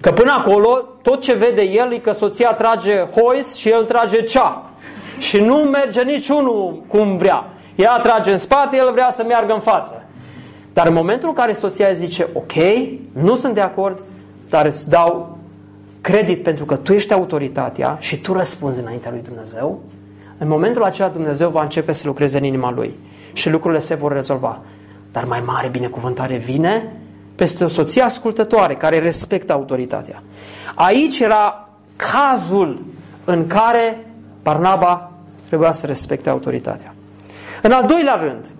Că până acolo, tot ce vede el e că soția trage hois și el trage cea. Și nu merge niciunul cum vrea. Ea trage în spate, el vrea să meargă în față. Dar în momentul în care soția zice, ok, nu sunt de acord, dar îți dau credit pentru că tu ești autoritatea și tu răspunzi înaintea lui Dumnezeu, în momentul acela Dumnezeu va începe să lucreze în inima lui și lucrurile se vor rezolva. Dar mai mare binecuvântare vine peste o soție ascultătoare care respectă autoritatea. Aici era cazul în care Barnaba trebuia să respecte autoritatea. În al doilea rând,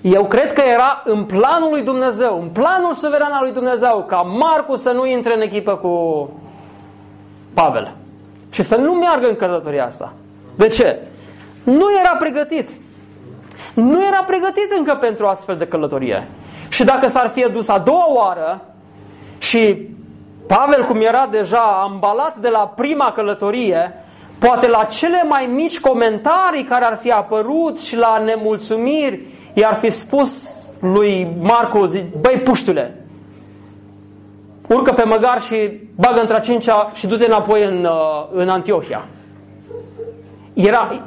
eu cred că era în planul lui Dumnezeu, în planul suveran al lui Dumnezeu, ca Marcu să nu intre în echipă cu Pavel și să nu meargă în călătoria asta. De ce? Nu era pregătit. Nu era pregătit încă pentru astfel de călătorie. Și dacă s-ar fi dus a doua oară și Pavel, cum era deja ambalat de la prima călătorie, poate la cele mai mici comentarii care ar fi apărut și la nemulțumiri, i-ar fi spus lui Marco, zi, băi puștule, urcă pe măgar și bagă între cincea și du-te înapoi în, uh, în Antiohia. Era,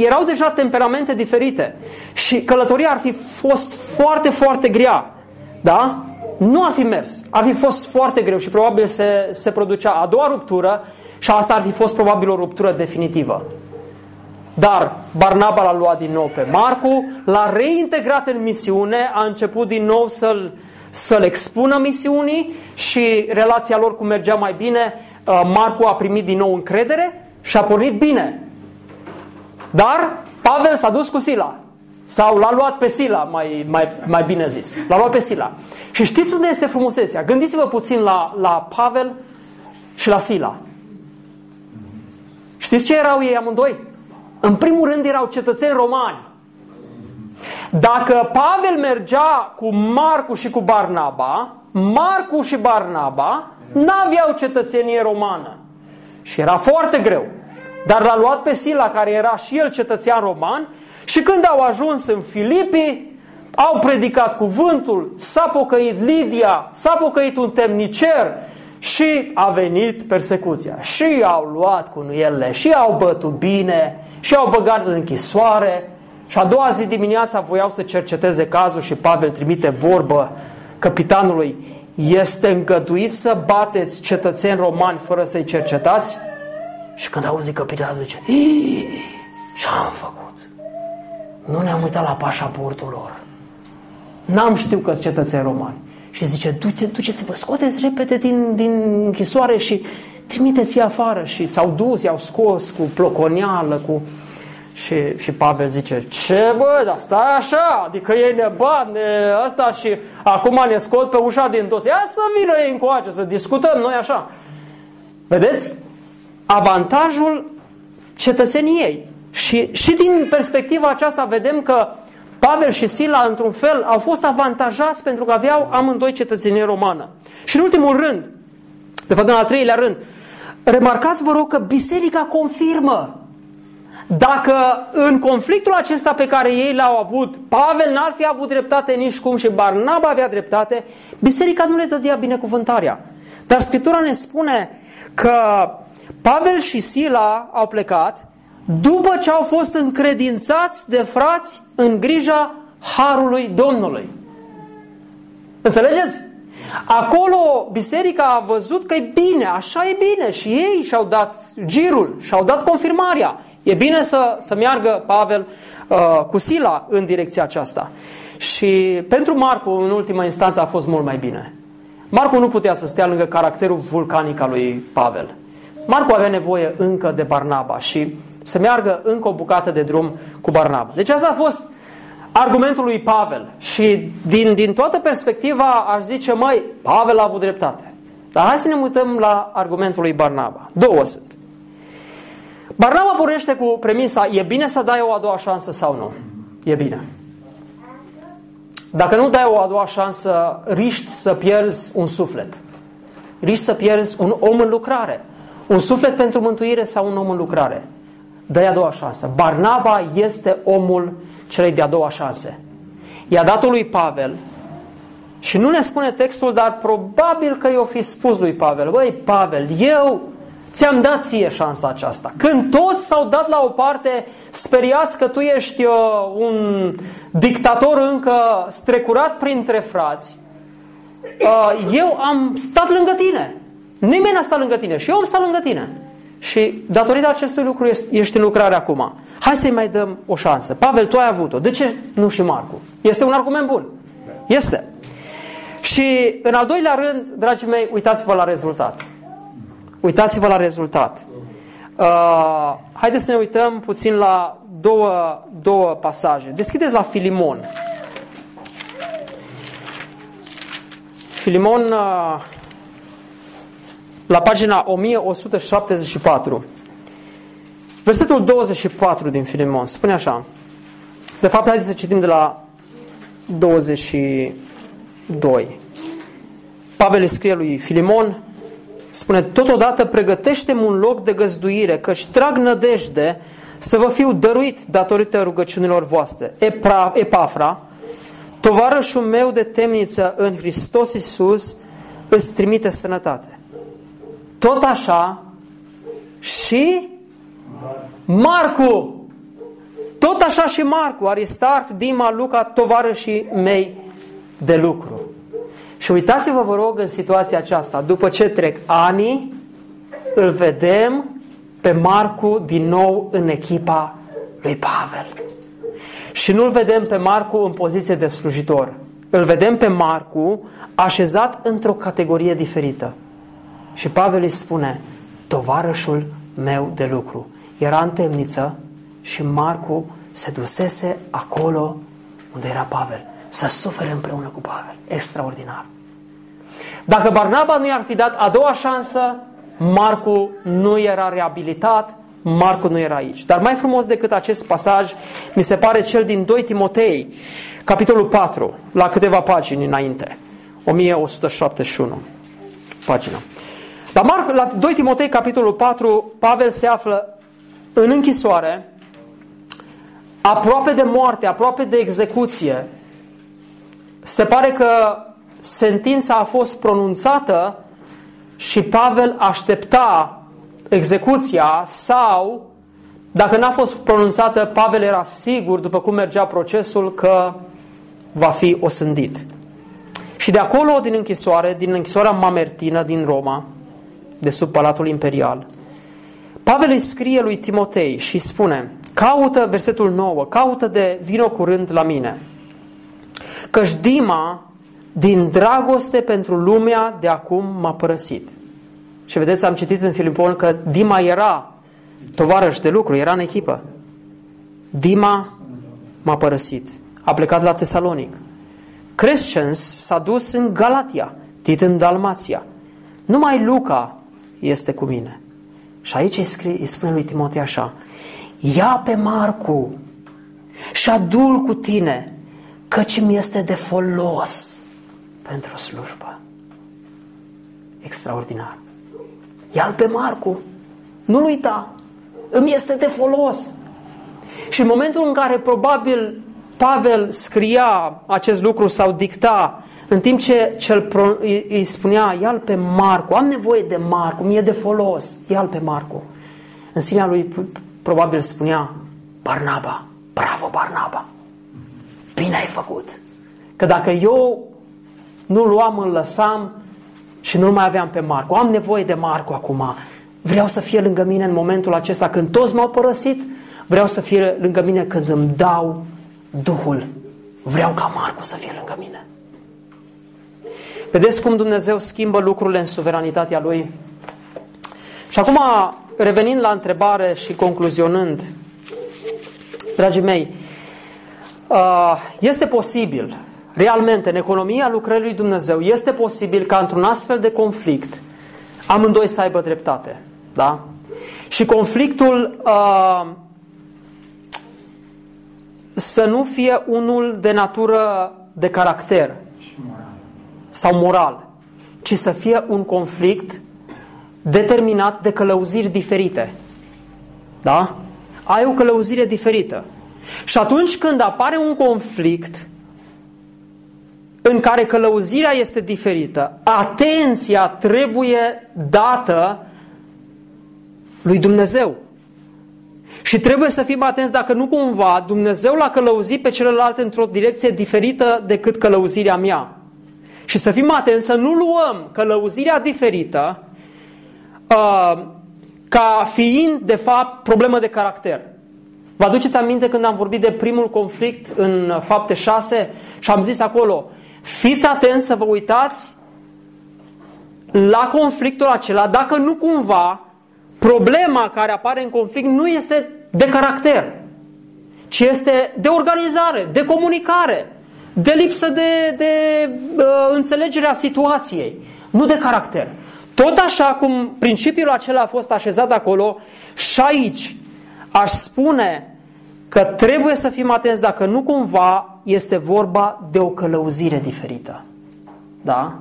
erau deja temperamente diferite și călătoria ar fi fost foarte, foarte grea. Da? Nu ar fi mers. Ar fi fost foarte greu și probabil se, se producea a doua ruptură și asta ar fi fost probabil o ruptură definitivă. Dar Barnaba l-a luat din nou pe Marcu, l-a reintegrat în misiune, a început din nou să-l, să-l expună misiunii și relația lor cum mergea mai bine, uh, Marcu a primit din nou încredere și a pornit bine. Dar Pavel s-a dus cu Sila. Sau l-a luat pe Sila, mai, mai, mai bine zis. L-a luat pe Sila. Și știți unde este frumusețea? Gândiți-vă puțin la, la Pavel și la Sila. Știți ce erau ei amândoi? În primul rând erau cetățeni romani. Dacă Pavel mergea cu Marcu și cu Barnaba, Marcu și Barnaba n-aveau cetățenie romană. Și era foarte greu. Dar l-a luat pe Sila, care era și el cetățean roman, și când au ajuns în Filipi, au predicat cuvântul, s-a pocăit Lidia, s-a pocăit un temnicer și a venit persecuția. Și au luat cu ele, și au bătut bine, și au băgat în închisoare. Și a doua zi dimineața voiau să cerceteze cazul și Pavel trimite vorbă capitanului. Este îngăduit să bateți cetățeni romani fără să-i cercetați? Și când auzi capitanul zice, ce-am făcut? Nu ne-am uitat la pașaportul lor. N-am știut că sunt cetățeni romani. Și zice, duceți-vă, scoateți repede din, din închisoare și trimiteți-i afară. Și s-au dus, i-au scos cu ploconială, cu... Și, și Pavel zice, ce bă, dar stai așa, adică ei ne bat, ne, asta și acum ne scot pe ușa din dos. Ia să vină ei încoace, să discutăm noi așa. Vedeți? Avantajul cetățeniei. Și, și din perspectiva aceasta vedem că Pavel și Sila, într-un fel, au fost avantajați pentru că aveau amândoi cetățenie romană. Și în ultimul rând, de fapt în al treilea rând, remarcați vă rog că biserica confirmă dacă în conflictul acesta pe care ei l-au avut, Pavel n-ar fi avut dreptate nici cum și Barnaba avea dreptate, biserica nu le dădea binecuvântarea. Dar Scriptura ne spune că Pavel și Sila au plecat după ce au fost încredințați de frați în grija Harului Domnului. Înțelegeți? Acolo biserica a văzut că e bine, așa e bine și ei și-au dat girul, și-au dat confirmarea. E bine să, să meargă Pavel uh, cu Sila în direcția aceasta. Și pentru Marcu, în ultima instanță, a fost mult mai bine. Marcu nu putea să stea lângă caracterul vulcanic al lui Pavel. Marcu avea nevoie încă de Barnaba și să meargă încă o bucată de drum cu Barnaba. Deci asta a fost argumentul lui Pavel. Și din, din toată perspectiva aș zice, mai Pavel a avut dreptate. Dar hai să ne uităm la argumentul lui Barnaba. Două sunt. Barnaba pornește cu premisa, e bine să dai o a doua șansă sau nu? E bine. Dacă nu dai o a doua șansă, riști să pierzi un suflet. Riști să pierzi un om în lucrare. Un suflet pentru mântuire sau un om în lucrare. Dă a doua șansă. Barnaba este omul celei de-a doua șanse. I-a dat lui Pavel și nu ne spune textul, dar probabil că i-o fi spus lui Pavel. Băi, Pavel, eu ți-am dat ție șansa aceasta. Când toți s-au dat la o parte speriați că tu ești uh, un dictator încă strecurat printre frați, uh, eu am stat lângă tine. Nimeni n-a stat lângă tine și eu am stat lângă tine. Și datorită acestui lucru ești în lucrare acum. Hai să-i mai dăm o șansă. Pavel, tu ai avut-o. De ce nu și Marcu? Este un argument bun. Este. Și în al doilea rând, dragii mei, uitați-vă la rezultat. Uitați-vă la rezultat. Uh, haideți să ne uităm puțin la două, două pasaje. Deschideți la Filimon. Filimon, uh, la pagina 1174. Versetul 24 din Filimon spune așa. De fapt, haideți să citim de la 22. Pavel îi scrie lui Filimon, spune, totodată pregătește un loc de găzduire, căci trag nădejde să vă fiu dăruit datorită rugăciunilor voastre. Epra, Epafra, tovarășul meu de temniță în Hristos Iisus, îți trimite sănătate. Tot așa și Marcu, tot așa și Marcu, Aristarc, Dima, Luca, tovarășii mei de lucru. Și uitați-vă, vă rog, în situația aceasta, după ce trec ani, îl vedem pe Marcu din nou în echipa lui Pavel. Și nu-l vedem pe Marcu în poziție de slujitor. Îl vedem pe Marcu așezat într-o categorie diferită. Și Pavel îi spune, tovarășul meu de lucru. Era în temniță și Marcu se dusese acolo unde era Pavel. Să sufere împreună cu Pavel. Extraordinar. Dacă Barnaba nu i-ar fi dat a doua șansă, Marcu nu era reabilitat, Marcu nu era aici. Dar mai frumos decât acest pasaj, mi se pare cel din 2 Timotei, capitolul 4, la câteva pagini înainte. 1171 pagina. La, Marc, la 2 Timotei, capitolul 4, Pavel se află în închisoare, aproape de moarte, aproape de execuție. Se pare că sentința a fost pronunțată și Pavel aștepta execuția sau, dacă n-a fost pronunțată, Pavel era sigur, după cum mergea procesul, că va fi osândit. Și de acolo, din închisoare, din închisoarea mamertină din Roma, de sub Palatul Imperial, Pavel îi scrie lui Timotei și spune, caută, versetul 9, caută de vino curând la mine, căci Dima din dragoste pentru lumea de acum m-a părăsit. Și vedeți, am citit în Filipon că Dima era tovarăș de lucru, era în echipă. Dima m-a părăsit. A plecat la Tesalonic. Crescens s-a dus în Galatia, Tit în Dalmația. Numai Luca este cu mine. Și aici îi, scrie, îi spune lui Timotei așa, ia pe Marcu și adu cu tine, căci mi este de folos pentru slujbă. Extraordinar. Ia-l pe Marcu, nu-l uita, îmi este de folos. Și în momentul în care probabil Pavel scria acest lucru sau dicta, în timp ce cel îi, îi spunea, ia-l pe Marcu, am nevoie de Marcu, mi-e de folos, ia-l pe Marcu. În sinea lui probabil spunea, Barnaba, bravo Barnaba, bine ai făcut. Că dacă eu nu-l luam, îl lăsam și nu mai aveam pe Marcu, am nevoie de Marcu acum, vreau să fie lângă mine în momentul acesta când toți m-au părăsit, vreau să fie lângă mine când îmi dau Duhul. Vreau ca Marcu să fie lângă mine. Vedeți cum Dumnezeu schimbă lucrurile în suveranitatea Lui? Și acum, revenind la întrebare și concluzionând, dragii mei, uh, este posibil, realmente, în economia lucrării lui Dumnezeu, este posibil ca într-un astfel de conflict amândoi să aibă dreptate. Da? Și conflictul uh, să nu fie unul de natură de caracter sau moral, ci să fie un conflict determinat de călăuziri diferite. Da? Ai o călăuzire diferită. Și atunci când apare un conflict în care călăuzirea este diferită, atenția trebuie dată lui Dumnezeu. Și trebuie să fim atenți dacă nu cumva Dumnezeu l-a călăuzit pe celălalt într-o direcție diferită decât călăuzirea mea. Și să fim atenți să nu luăm călăuzirea diferită uh, ca fiind, de fapt, problemă de caracter. Vă aduceți aminte când am vorbit de primul conflict în fapte 6 și am zis acolo, fiți atenți să vă uitați la conflictul acela, dacă nu cumva problema care apare în conflict nu este de caracter, ci este de organizare, de comunicare, de lipsă de, de uh, înțelegerea situației, nu de caracter. Tot așa cum principiul acela a fost așezat acolo, și aici aș spune că trebuie să fim atenți dacă nu cumva este vorba de o călăuzire diferită. Da?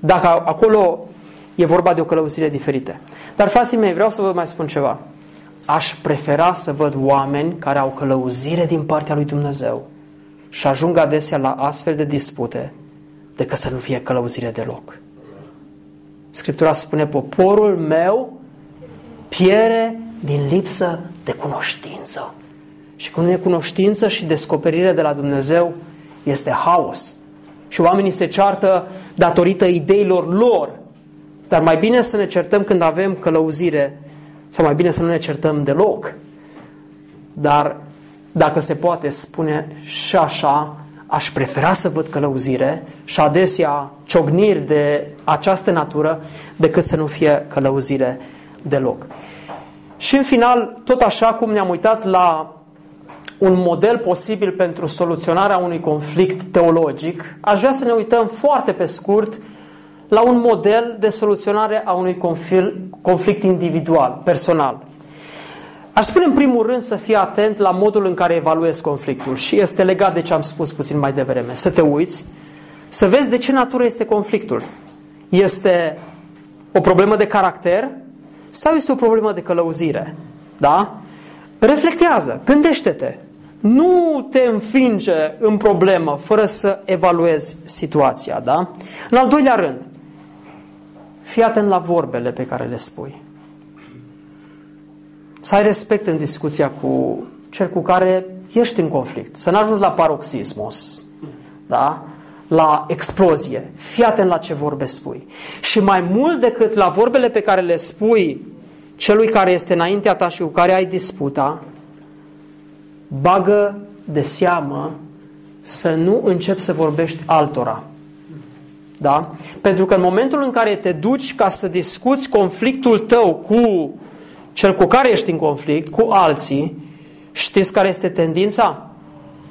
Dacă acolo e vorba de o călăuzire diferită. Dar, frații mei, vreau să vă mai spun ceva. Aș prefera să văd oameni care au călăuzire din partea lui Dumnezeu și ajung adesea la astfel de dispute decât să nu fie călăuzire deloc. Scriptura spune, poporul meu piere din lipsă de cunoștință. Și când nu e cunoștință și descoperire de la Dumnezeu, este haos. Și oamenii se ceartă datorită ideilor lor. Dar mai bine să ne certăm când avem călăuzire sau mai bine să nu ne certăm deloc. Dar dacă se poate spune și așa, aș prefera să văd călăuzire și adesea ciogniri de această natură decât să nu fie călăuzire deloc. Și în final, tot așa cum ne-am uitat la un model posibil pentru soluționarea unui conflict teologic, aș vrea să ne uităm foarte pe scurt la un model de soluționare a unui conflict individual, personal. Aș spune în primul rând să fii atent la modul în care evaluezi conflictul și este legat de ce am spus puțin mai devreme. Să te uiți, să vezi de ce natură este conflictul. Este o problemă de caracter sau este o problemă de călăuzire? Da? Reflectează, gândește-te. Nu te înfinge în problemă fără să evaluezi situația, da? În al doilea rând, fii atent la vorbele pe care le spui. Să ai respect în discuția cu cel cu care ești în conflict. Să nu ajungi la paroxismos, da? la explozie. Fii atent la ce vorbe spui. Și mai mult decât la vorbele pe care le spui celui care este înaintea ta și cu care ai disputa, bagă de seamă să nu începi să vorbești altora. Da? Pentru că în momentul în care te duci ca să discuți conflictul tău cu cel cu care ești în conflict, cu alții, Știți care este tendința?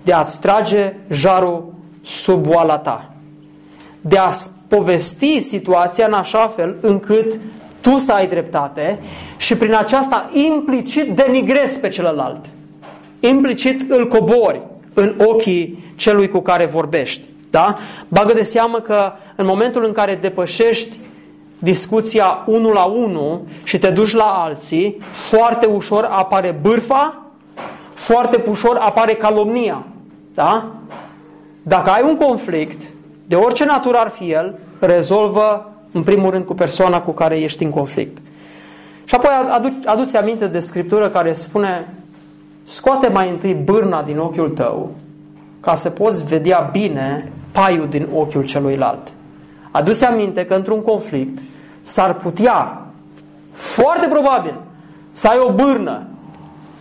De a-ți trage jarul sub oala ta. De a povesti situația în așa fel încât tu să ai dreptate și prin aceasta implicit denigrezi pe celălalt. Implicit îl cobori în ochii celui cu care vorbești. Da? Bagă de seamă că în momentul în care depășești discuția unul la unul și te duci la alții, foarte ușor apare bârfa, foarte ușor apare calomnia. Da? Dacă ai un conflict, de orice natură ar fi el, rezolvă în primul rând cu persoana cu care ești în conflict. Și apoi adu- aduți aminte de scriptură care spune scoate mai întâi bârna din ochiul tău ca să poți vedea bine paiul din ochiul celuilalt. Aduți aminte că într-un conflict s-ar putea, foarte probabil, să ai o bârnă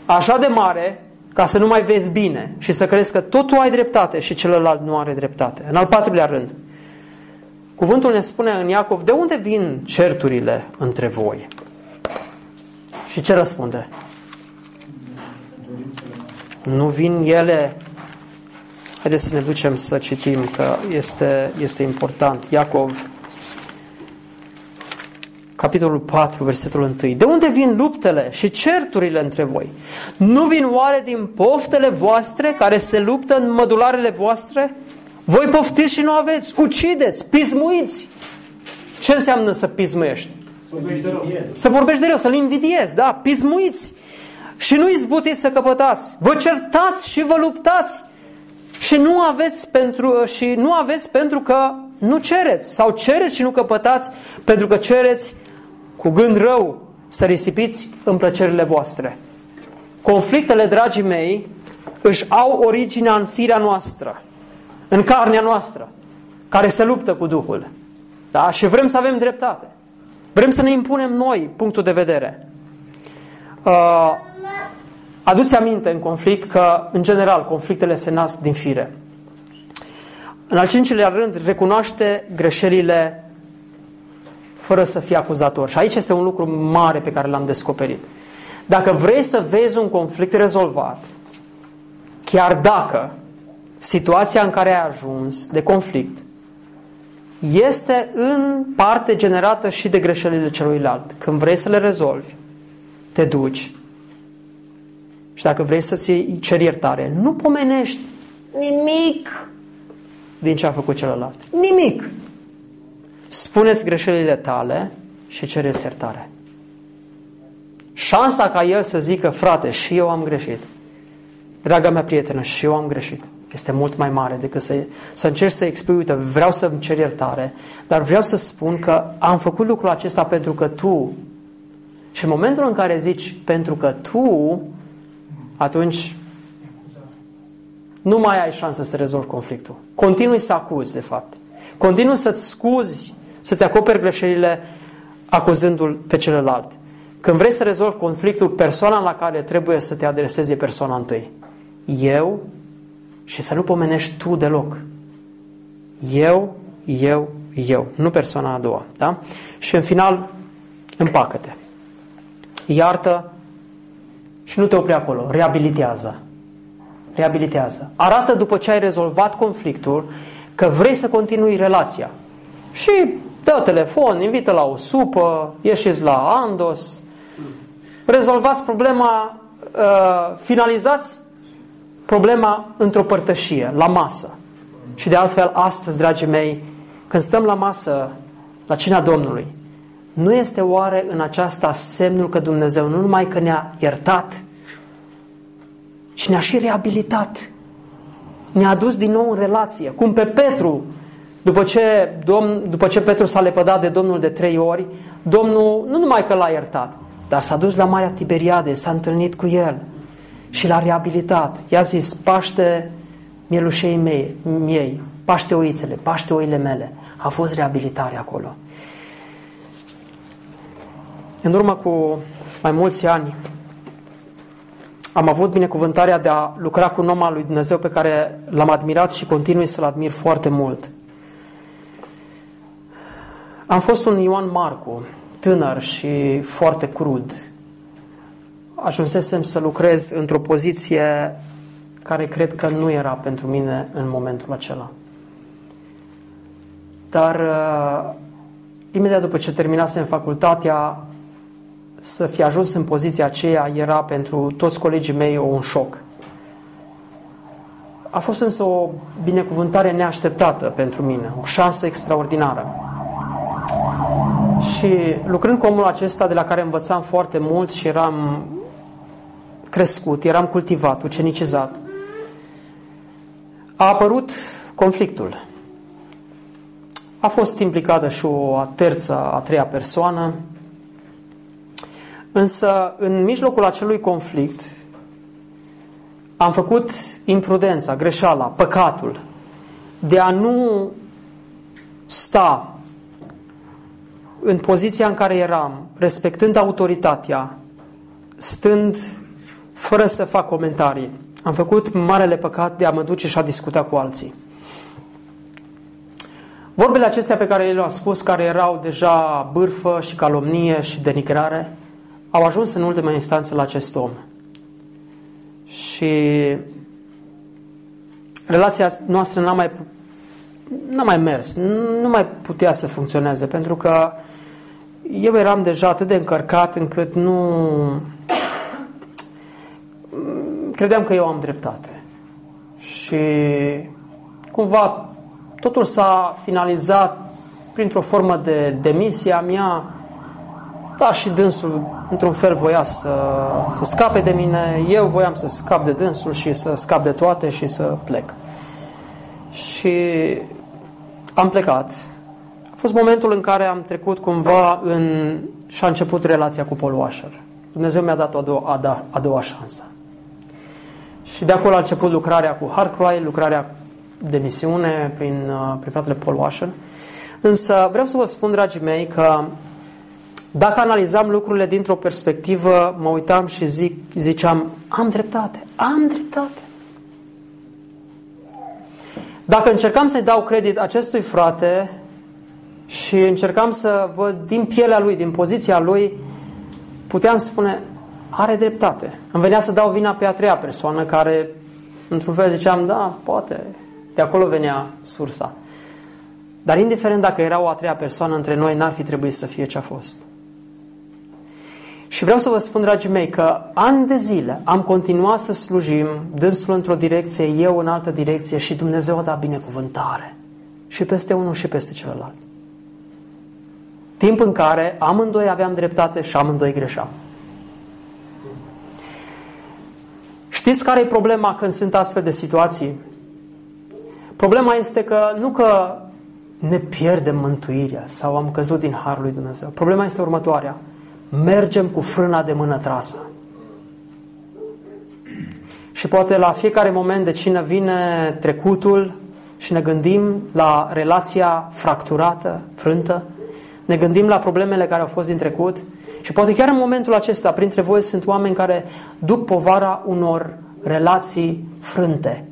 așa de mare ca să nu mai vezi bine și să crezi că tot tu ai dreptate și celălalt nu are dreptate. În al patrulea rând, cuvântul ne spune în Iacov, de unde vin certurile între voi? Și ce răspunde? Nu vin ele Haideți să ne ducem să citim, că este, este important. Iacov, capitolul 4, versetul 1. De unde vin luptele și certurile între voi? Nu vin oare din poftele voastre care se luptă în mădularele voastre? Voi poftiți și nu aveți, ucideți, pismuiți. Ce înseamnă să pismuiești? Să vorbești de rău, să-l invidiezi, da, pismuiți. Și nu izbutiți să căpătați. Vă certați și vă luptați și nu aveți pentru, și nu aveți pentru că nu cereți sau cereți și nu căpătați pentru că cereți cu gând rău să risipiți în plăcerile voastre. Conflictele, dragii mei, își au originea în firea noastră, în carnea noastră, care se luptă cu Duhul. Da? Și vrem să avem dreptate. Vrem să ne impunem noi punctul de vedere. Uh, Aduți aminte în conflict că, în general, conflictele se nasc din fire. În al cincilea rând, recunoaște greșelile fără să fie acuzator. Și aici este un lucru mare pe care l-am descoperit. Dacă vrei să vezi un conflict rezolvat, chiar dacă situația în care ai ajuns de conflict este în parte generată și de greșelile celuilalt. Când vrei să le rezolvi, te duci și dacă vrei să-ți ceri iertare, nu pomenești nimic din ce a făcut celălalt. Nimic. Spuneți greșelile tale și cereți iertare. Șansa ca el să zică, frate, și eu am greșit. Draga mea prietenă, și eu am greșit. Este mult mai mare decât să, să încerci să expui, uite, vreau să-mi cer iertare, dar vreau să spun că am făcut lucrul acesta pentru că tu. Și în momentul în care zici, pentru că tu, atunci nu mai ai șansă să rezolvi conflictul. Continui să acuzi, de fapt. Continui să-ți scuzi, să-ți acoperi greșelile acuzându-l pe celălalt. Când vrei să rezolvi conflictul, persoana la care trebuie să te adresezi e persoana întâi. Eu și să nu pomenești tu deloc. Eu, eu, eu, nu persoana a doua. Da? Și în final, împacă-te. Iartă și nu te opri acolo, reabilitează. Reabilitează. Arată după ce ai rezolvat conflictul că vrei să continui relația. Și dă telefon, invită la o supă, ieșiți la Andos, rezolvați problema, uh, finalizați problema într-o părtășie, la masă. Și de altfel, astăzi, dragii mei, când stăm la masă, la cina Domnului, nu este oare în aceasta semnul că Dumnezeu nu numai că ne-a iertat, ci ne-a și reabilitat. Ne-a adus din nou în relație. Cum pe Petru, după ce, Domn, după ce Petru s-a lepădat de Domnul de trei ori, Domnul nu numai că l-a iertat, dar s-a dus la Marea Tiberiade, s-a întâlnit cu el și l-a reabilitat. I-a zis, paște mielușei mei, miei, paște oițele, paște oile mele. A fost reabilitare acolo. În urmă cu mai mulți ani, am avut binecuvântarea de a lucra cu un om al lui Dumnezeu pe care l-am admirat și continui să-l admir foarte mult. Am fost un Ioan Marcu, tânăr și foarte crud. ajunsesem să lucrez într-o poziție care cred că nu era pentru mine în momentul acela. Dar uh, imediat după ce terminasem facultatea, să fi ajuns în poziția aceea era pentru toți colegii mei un șoc. A fost însă o binecuvântare neașteptată pentru mine, o șansă extraordinară. Și lucrând cu omul acesta de la care învățam foarte mult și eram crescut, eram cultivat, ucenicizat, a apărut conflictul. A fost implicată și o a terță, a treia persoană, însă în mijlocul acelui conflict am făcut imprudența, greșeala, păcatul de a nu sta în poziția în care eram, respectând autoritatea, stând fără să fac comentarii. Am făcut marele păcat de a mă duce și a discuta cu alții. Vorbele acestea pe care el le-a spus, care erau deja bârfă și calomnie și denigrare, au ajuns în ultima instanță la acest om. Și relația noastră n-a mai, n-a mai mers, nu mai putea să funcționeze, pentru că eu eram deja atât de încărcat încât nu... Credeam că eu am dreptate. Și cumva totul s-a finalizat printr-o formă de demisie a mea. Da, și dânsul, într-un fel, voia să, să scape de mine, eu voiam să scap de dânsul și să scap de toate și să plec. Și am plecat fost momentul în care am trecut cumva în... și a început relația cu Paul Washer. Dumnezeu mi-a dat o a doua, a, da, a doua șansă. Și de acolo a început lucrarea cu Hardcry, lucrarea de misiune prin, uh, prin fratele Paul Washer. Însă vreau să vă spun, dragii mei, că dacă analizam lucrurile dintr-o perspectivă, mă uitam și zic, ziceam, am dreptate, am dreptate. Dacă încercam să-i dau credit acestui frate, și încercam să văd din pielea lui, din poziția lui, puteam spune, are dreptate. Îmi venea să dau vina pe a treia persoană care, într-un fel ziceam, da, poate, de acolo venea sursa. Dar indiferent dacă era o a treia persoană între noi, n-ar fi trebuit să fie ce a fost. Și vreau să vă spun, dragii mei, că ani de zile am continuat să slujim, dânsul într-o direcție, eu în altă direcție și Dumnezeu a dat binecuvântare. Și peste unul și peste celălalt. Timp în care amândoi aveam dreptate și amândoi greșeam. Știți care e problema când sunt astfel de situații? Problema este că nu că ne pierdem mântuirea sau am căzut din Harul lui Dumnezeu. Problema este următoarea. Mergem cu frâna de mână trasă. Și poate la fiecare moment de cine vine trecutul și ne gândim la relația fracturată, frântă, ne gândim la problemele care au fost din trecut și poate chiar în momentul acesta, printre voi sunt oameni care duc povara unor relații frânte,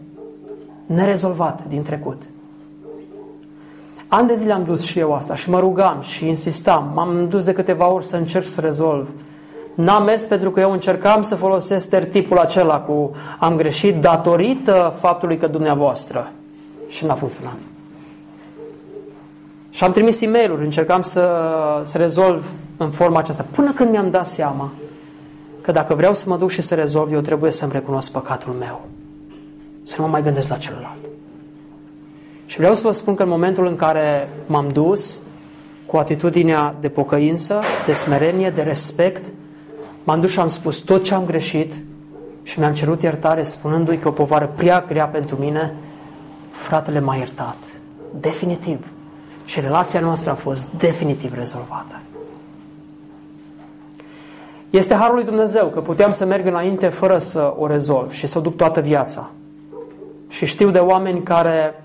nerezolvate din trecut. An de zile am dus și eu asta și mă rugam și insistam. M-am dus de câteva ori să încerc să rezolv. N-am mers pentru că eu încercam să folosesc stereotipul acela cu am greșit datorită faptului că dumneavoastră. Și n-a funcționat. Și am trimis e mail încercam să, să rezolv în forma aceasta. Până când mi-am dat seama că dacă vreau să mă duc și să rezolv, eu trebuie să-mi recunosc păcatul meu. Să nu mă mai gândesc la celălalt. Și vreau să vă spun că în momentul în care m-am dus cu atitudinea de pocăință, de smerenie, de respect, m-am dus și am spus tot ce am greșit și mi-am cerut iertare spunându-i că o povară prea grea pentru mine, fratele m-a iertat. Definitiv și relația noastră a fost definitiv rezolvată. Este harul lui Dumnezeu că puteam să merg înainte fără să o rezolv și să o duc toată viața. Și știu de oameni care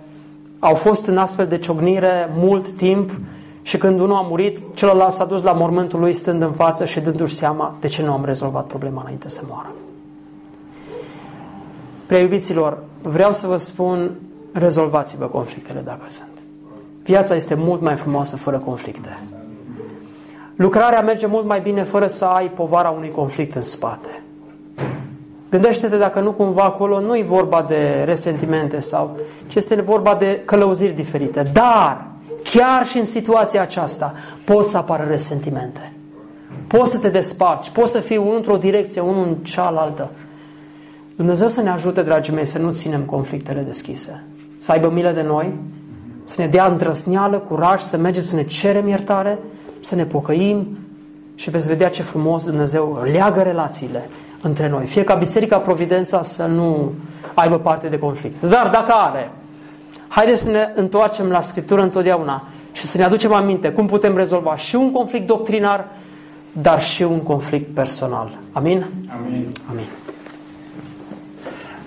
au fost în astfel de ciognire mult timp și când unul a murit, celălalt s-a dus la mormântul lui stând în față și dându-și seama de ce nu am rezolvat problema înainte să moară. Preiubiților, vreau să vă spun, rezolvați-vă conflictele dacă sunt. Viața este mult mai frumoasă fără conflicte. Lucrarea merge mult mai bine fără să ai povara unui conflict în spate. Gândește-te dacă nu cumva acolo nu e vorba de resentimente sau ci este vorba de călăuziri diferite. Dar, chiar și în situația aceasta, pot să apară resentimente. Poți să te desparți, poți să fii unul într-o direcție, unul în cealaltă. Dumnezeu să ne ajute, dragii mei, să nu ținem conflictele deschise. Să aibă milă de noi, să ne dea îndrăsneală, curaj, să mergem să ne cerem iertare, să ne pocăim și veți vedea ce frumos Dumnezeu leagă relațiile între noi. Fie ca Biserica Providența să nu aibă parte de conflict. Dar dacă are, haideți să ne întoarcem la Scriptură întotdeauna și să ne aducem aminte cum putem rezolva și un conflict doctrinar, dar și un conflict personal. Amin? Amin. Amin.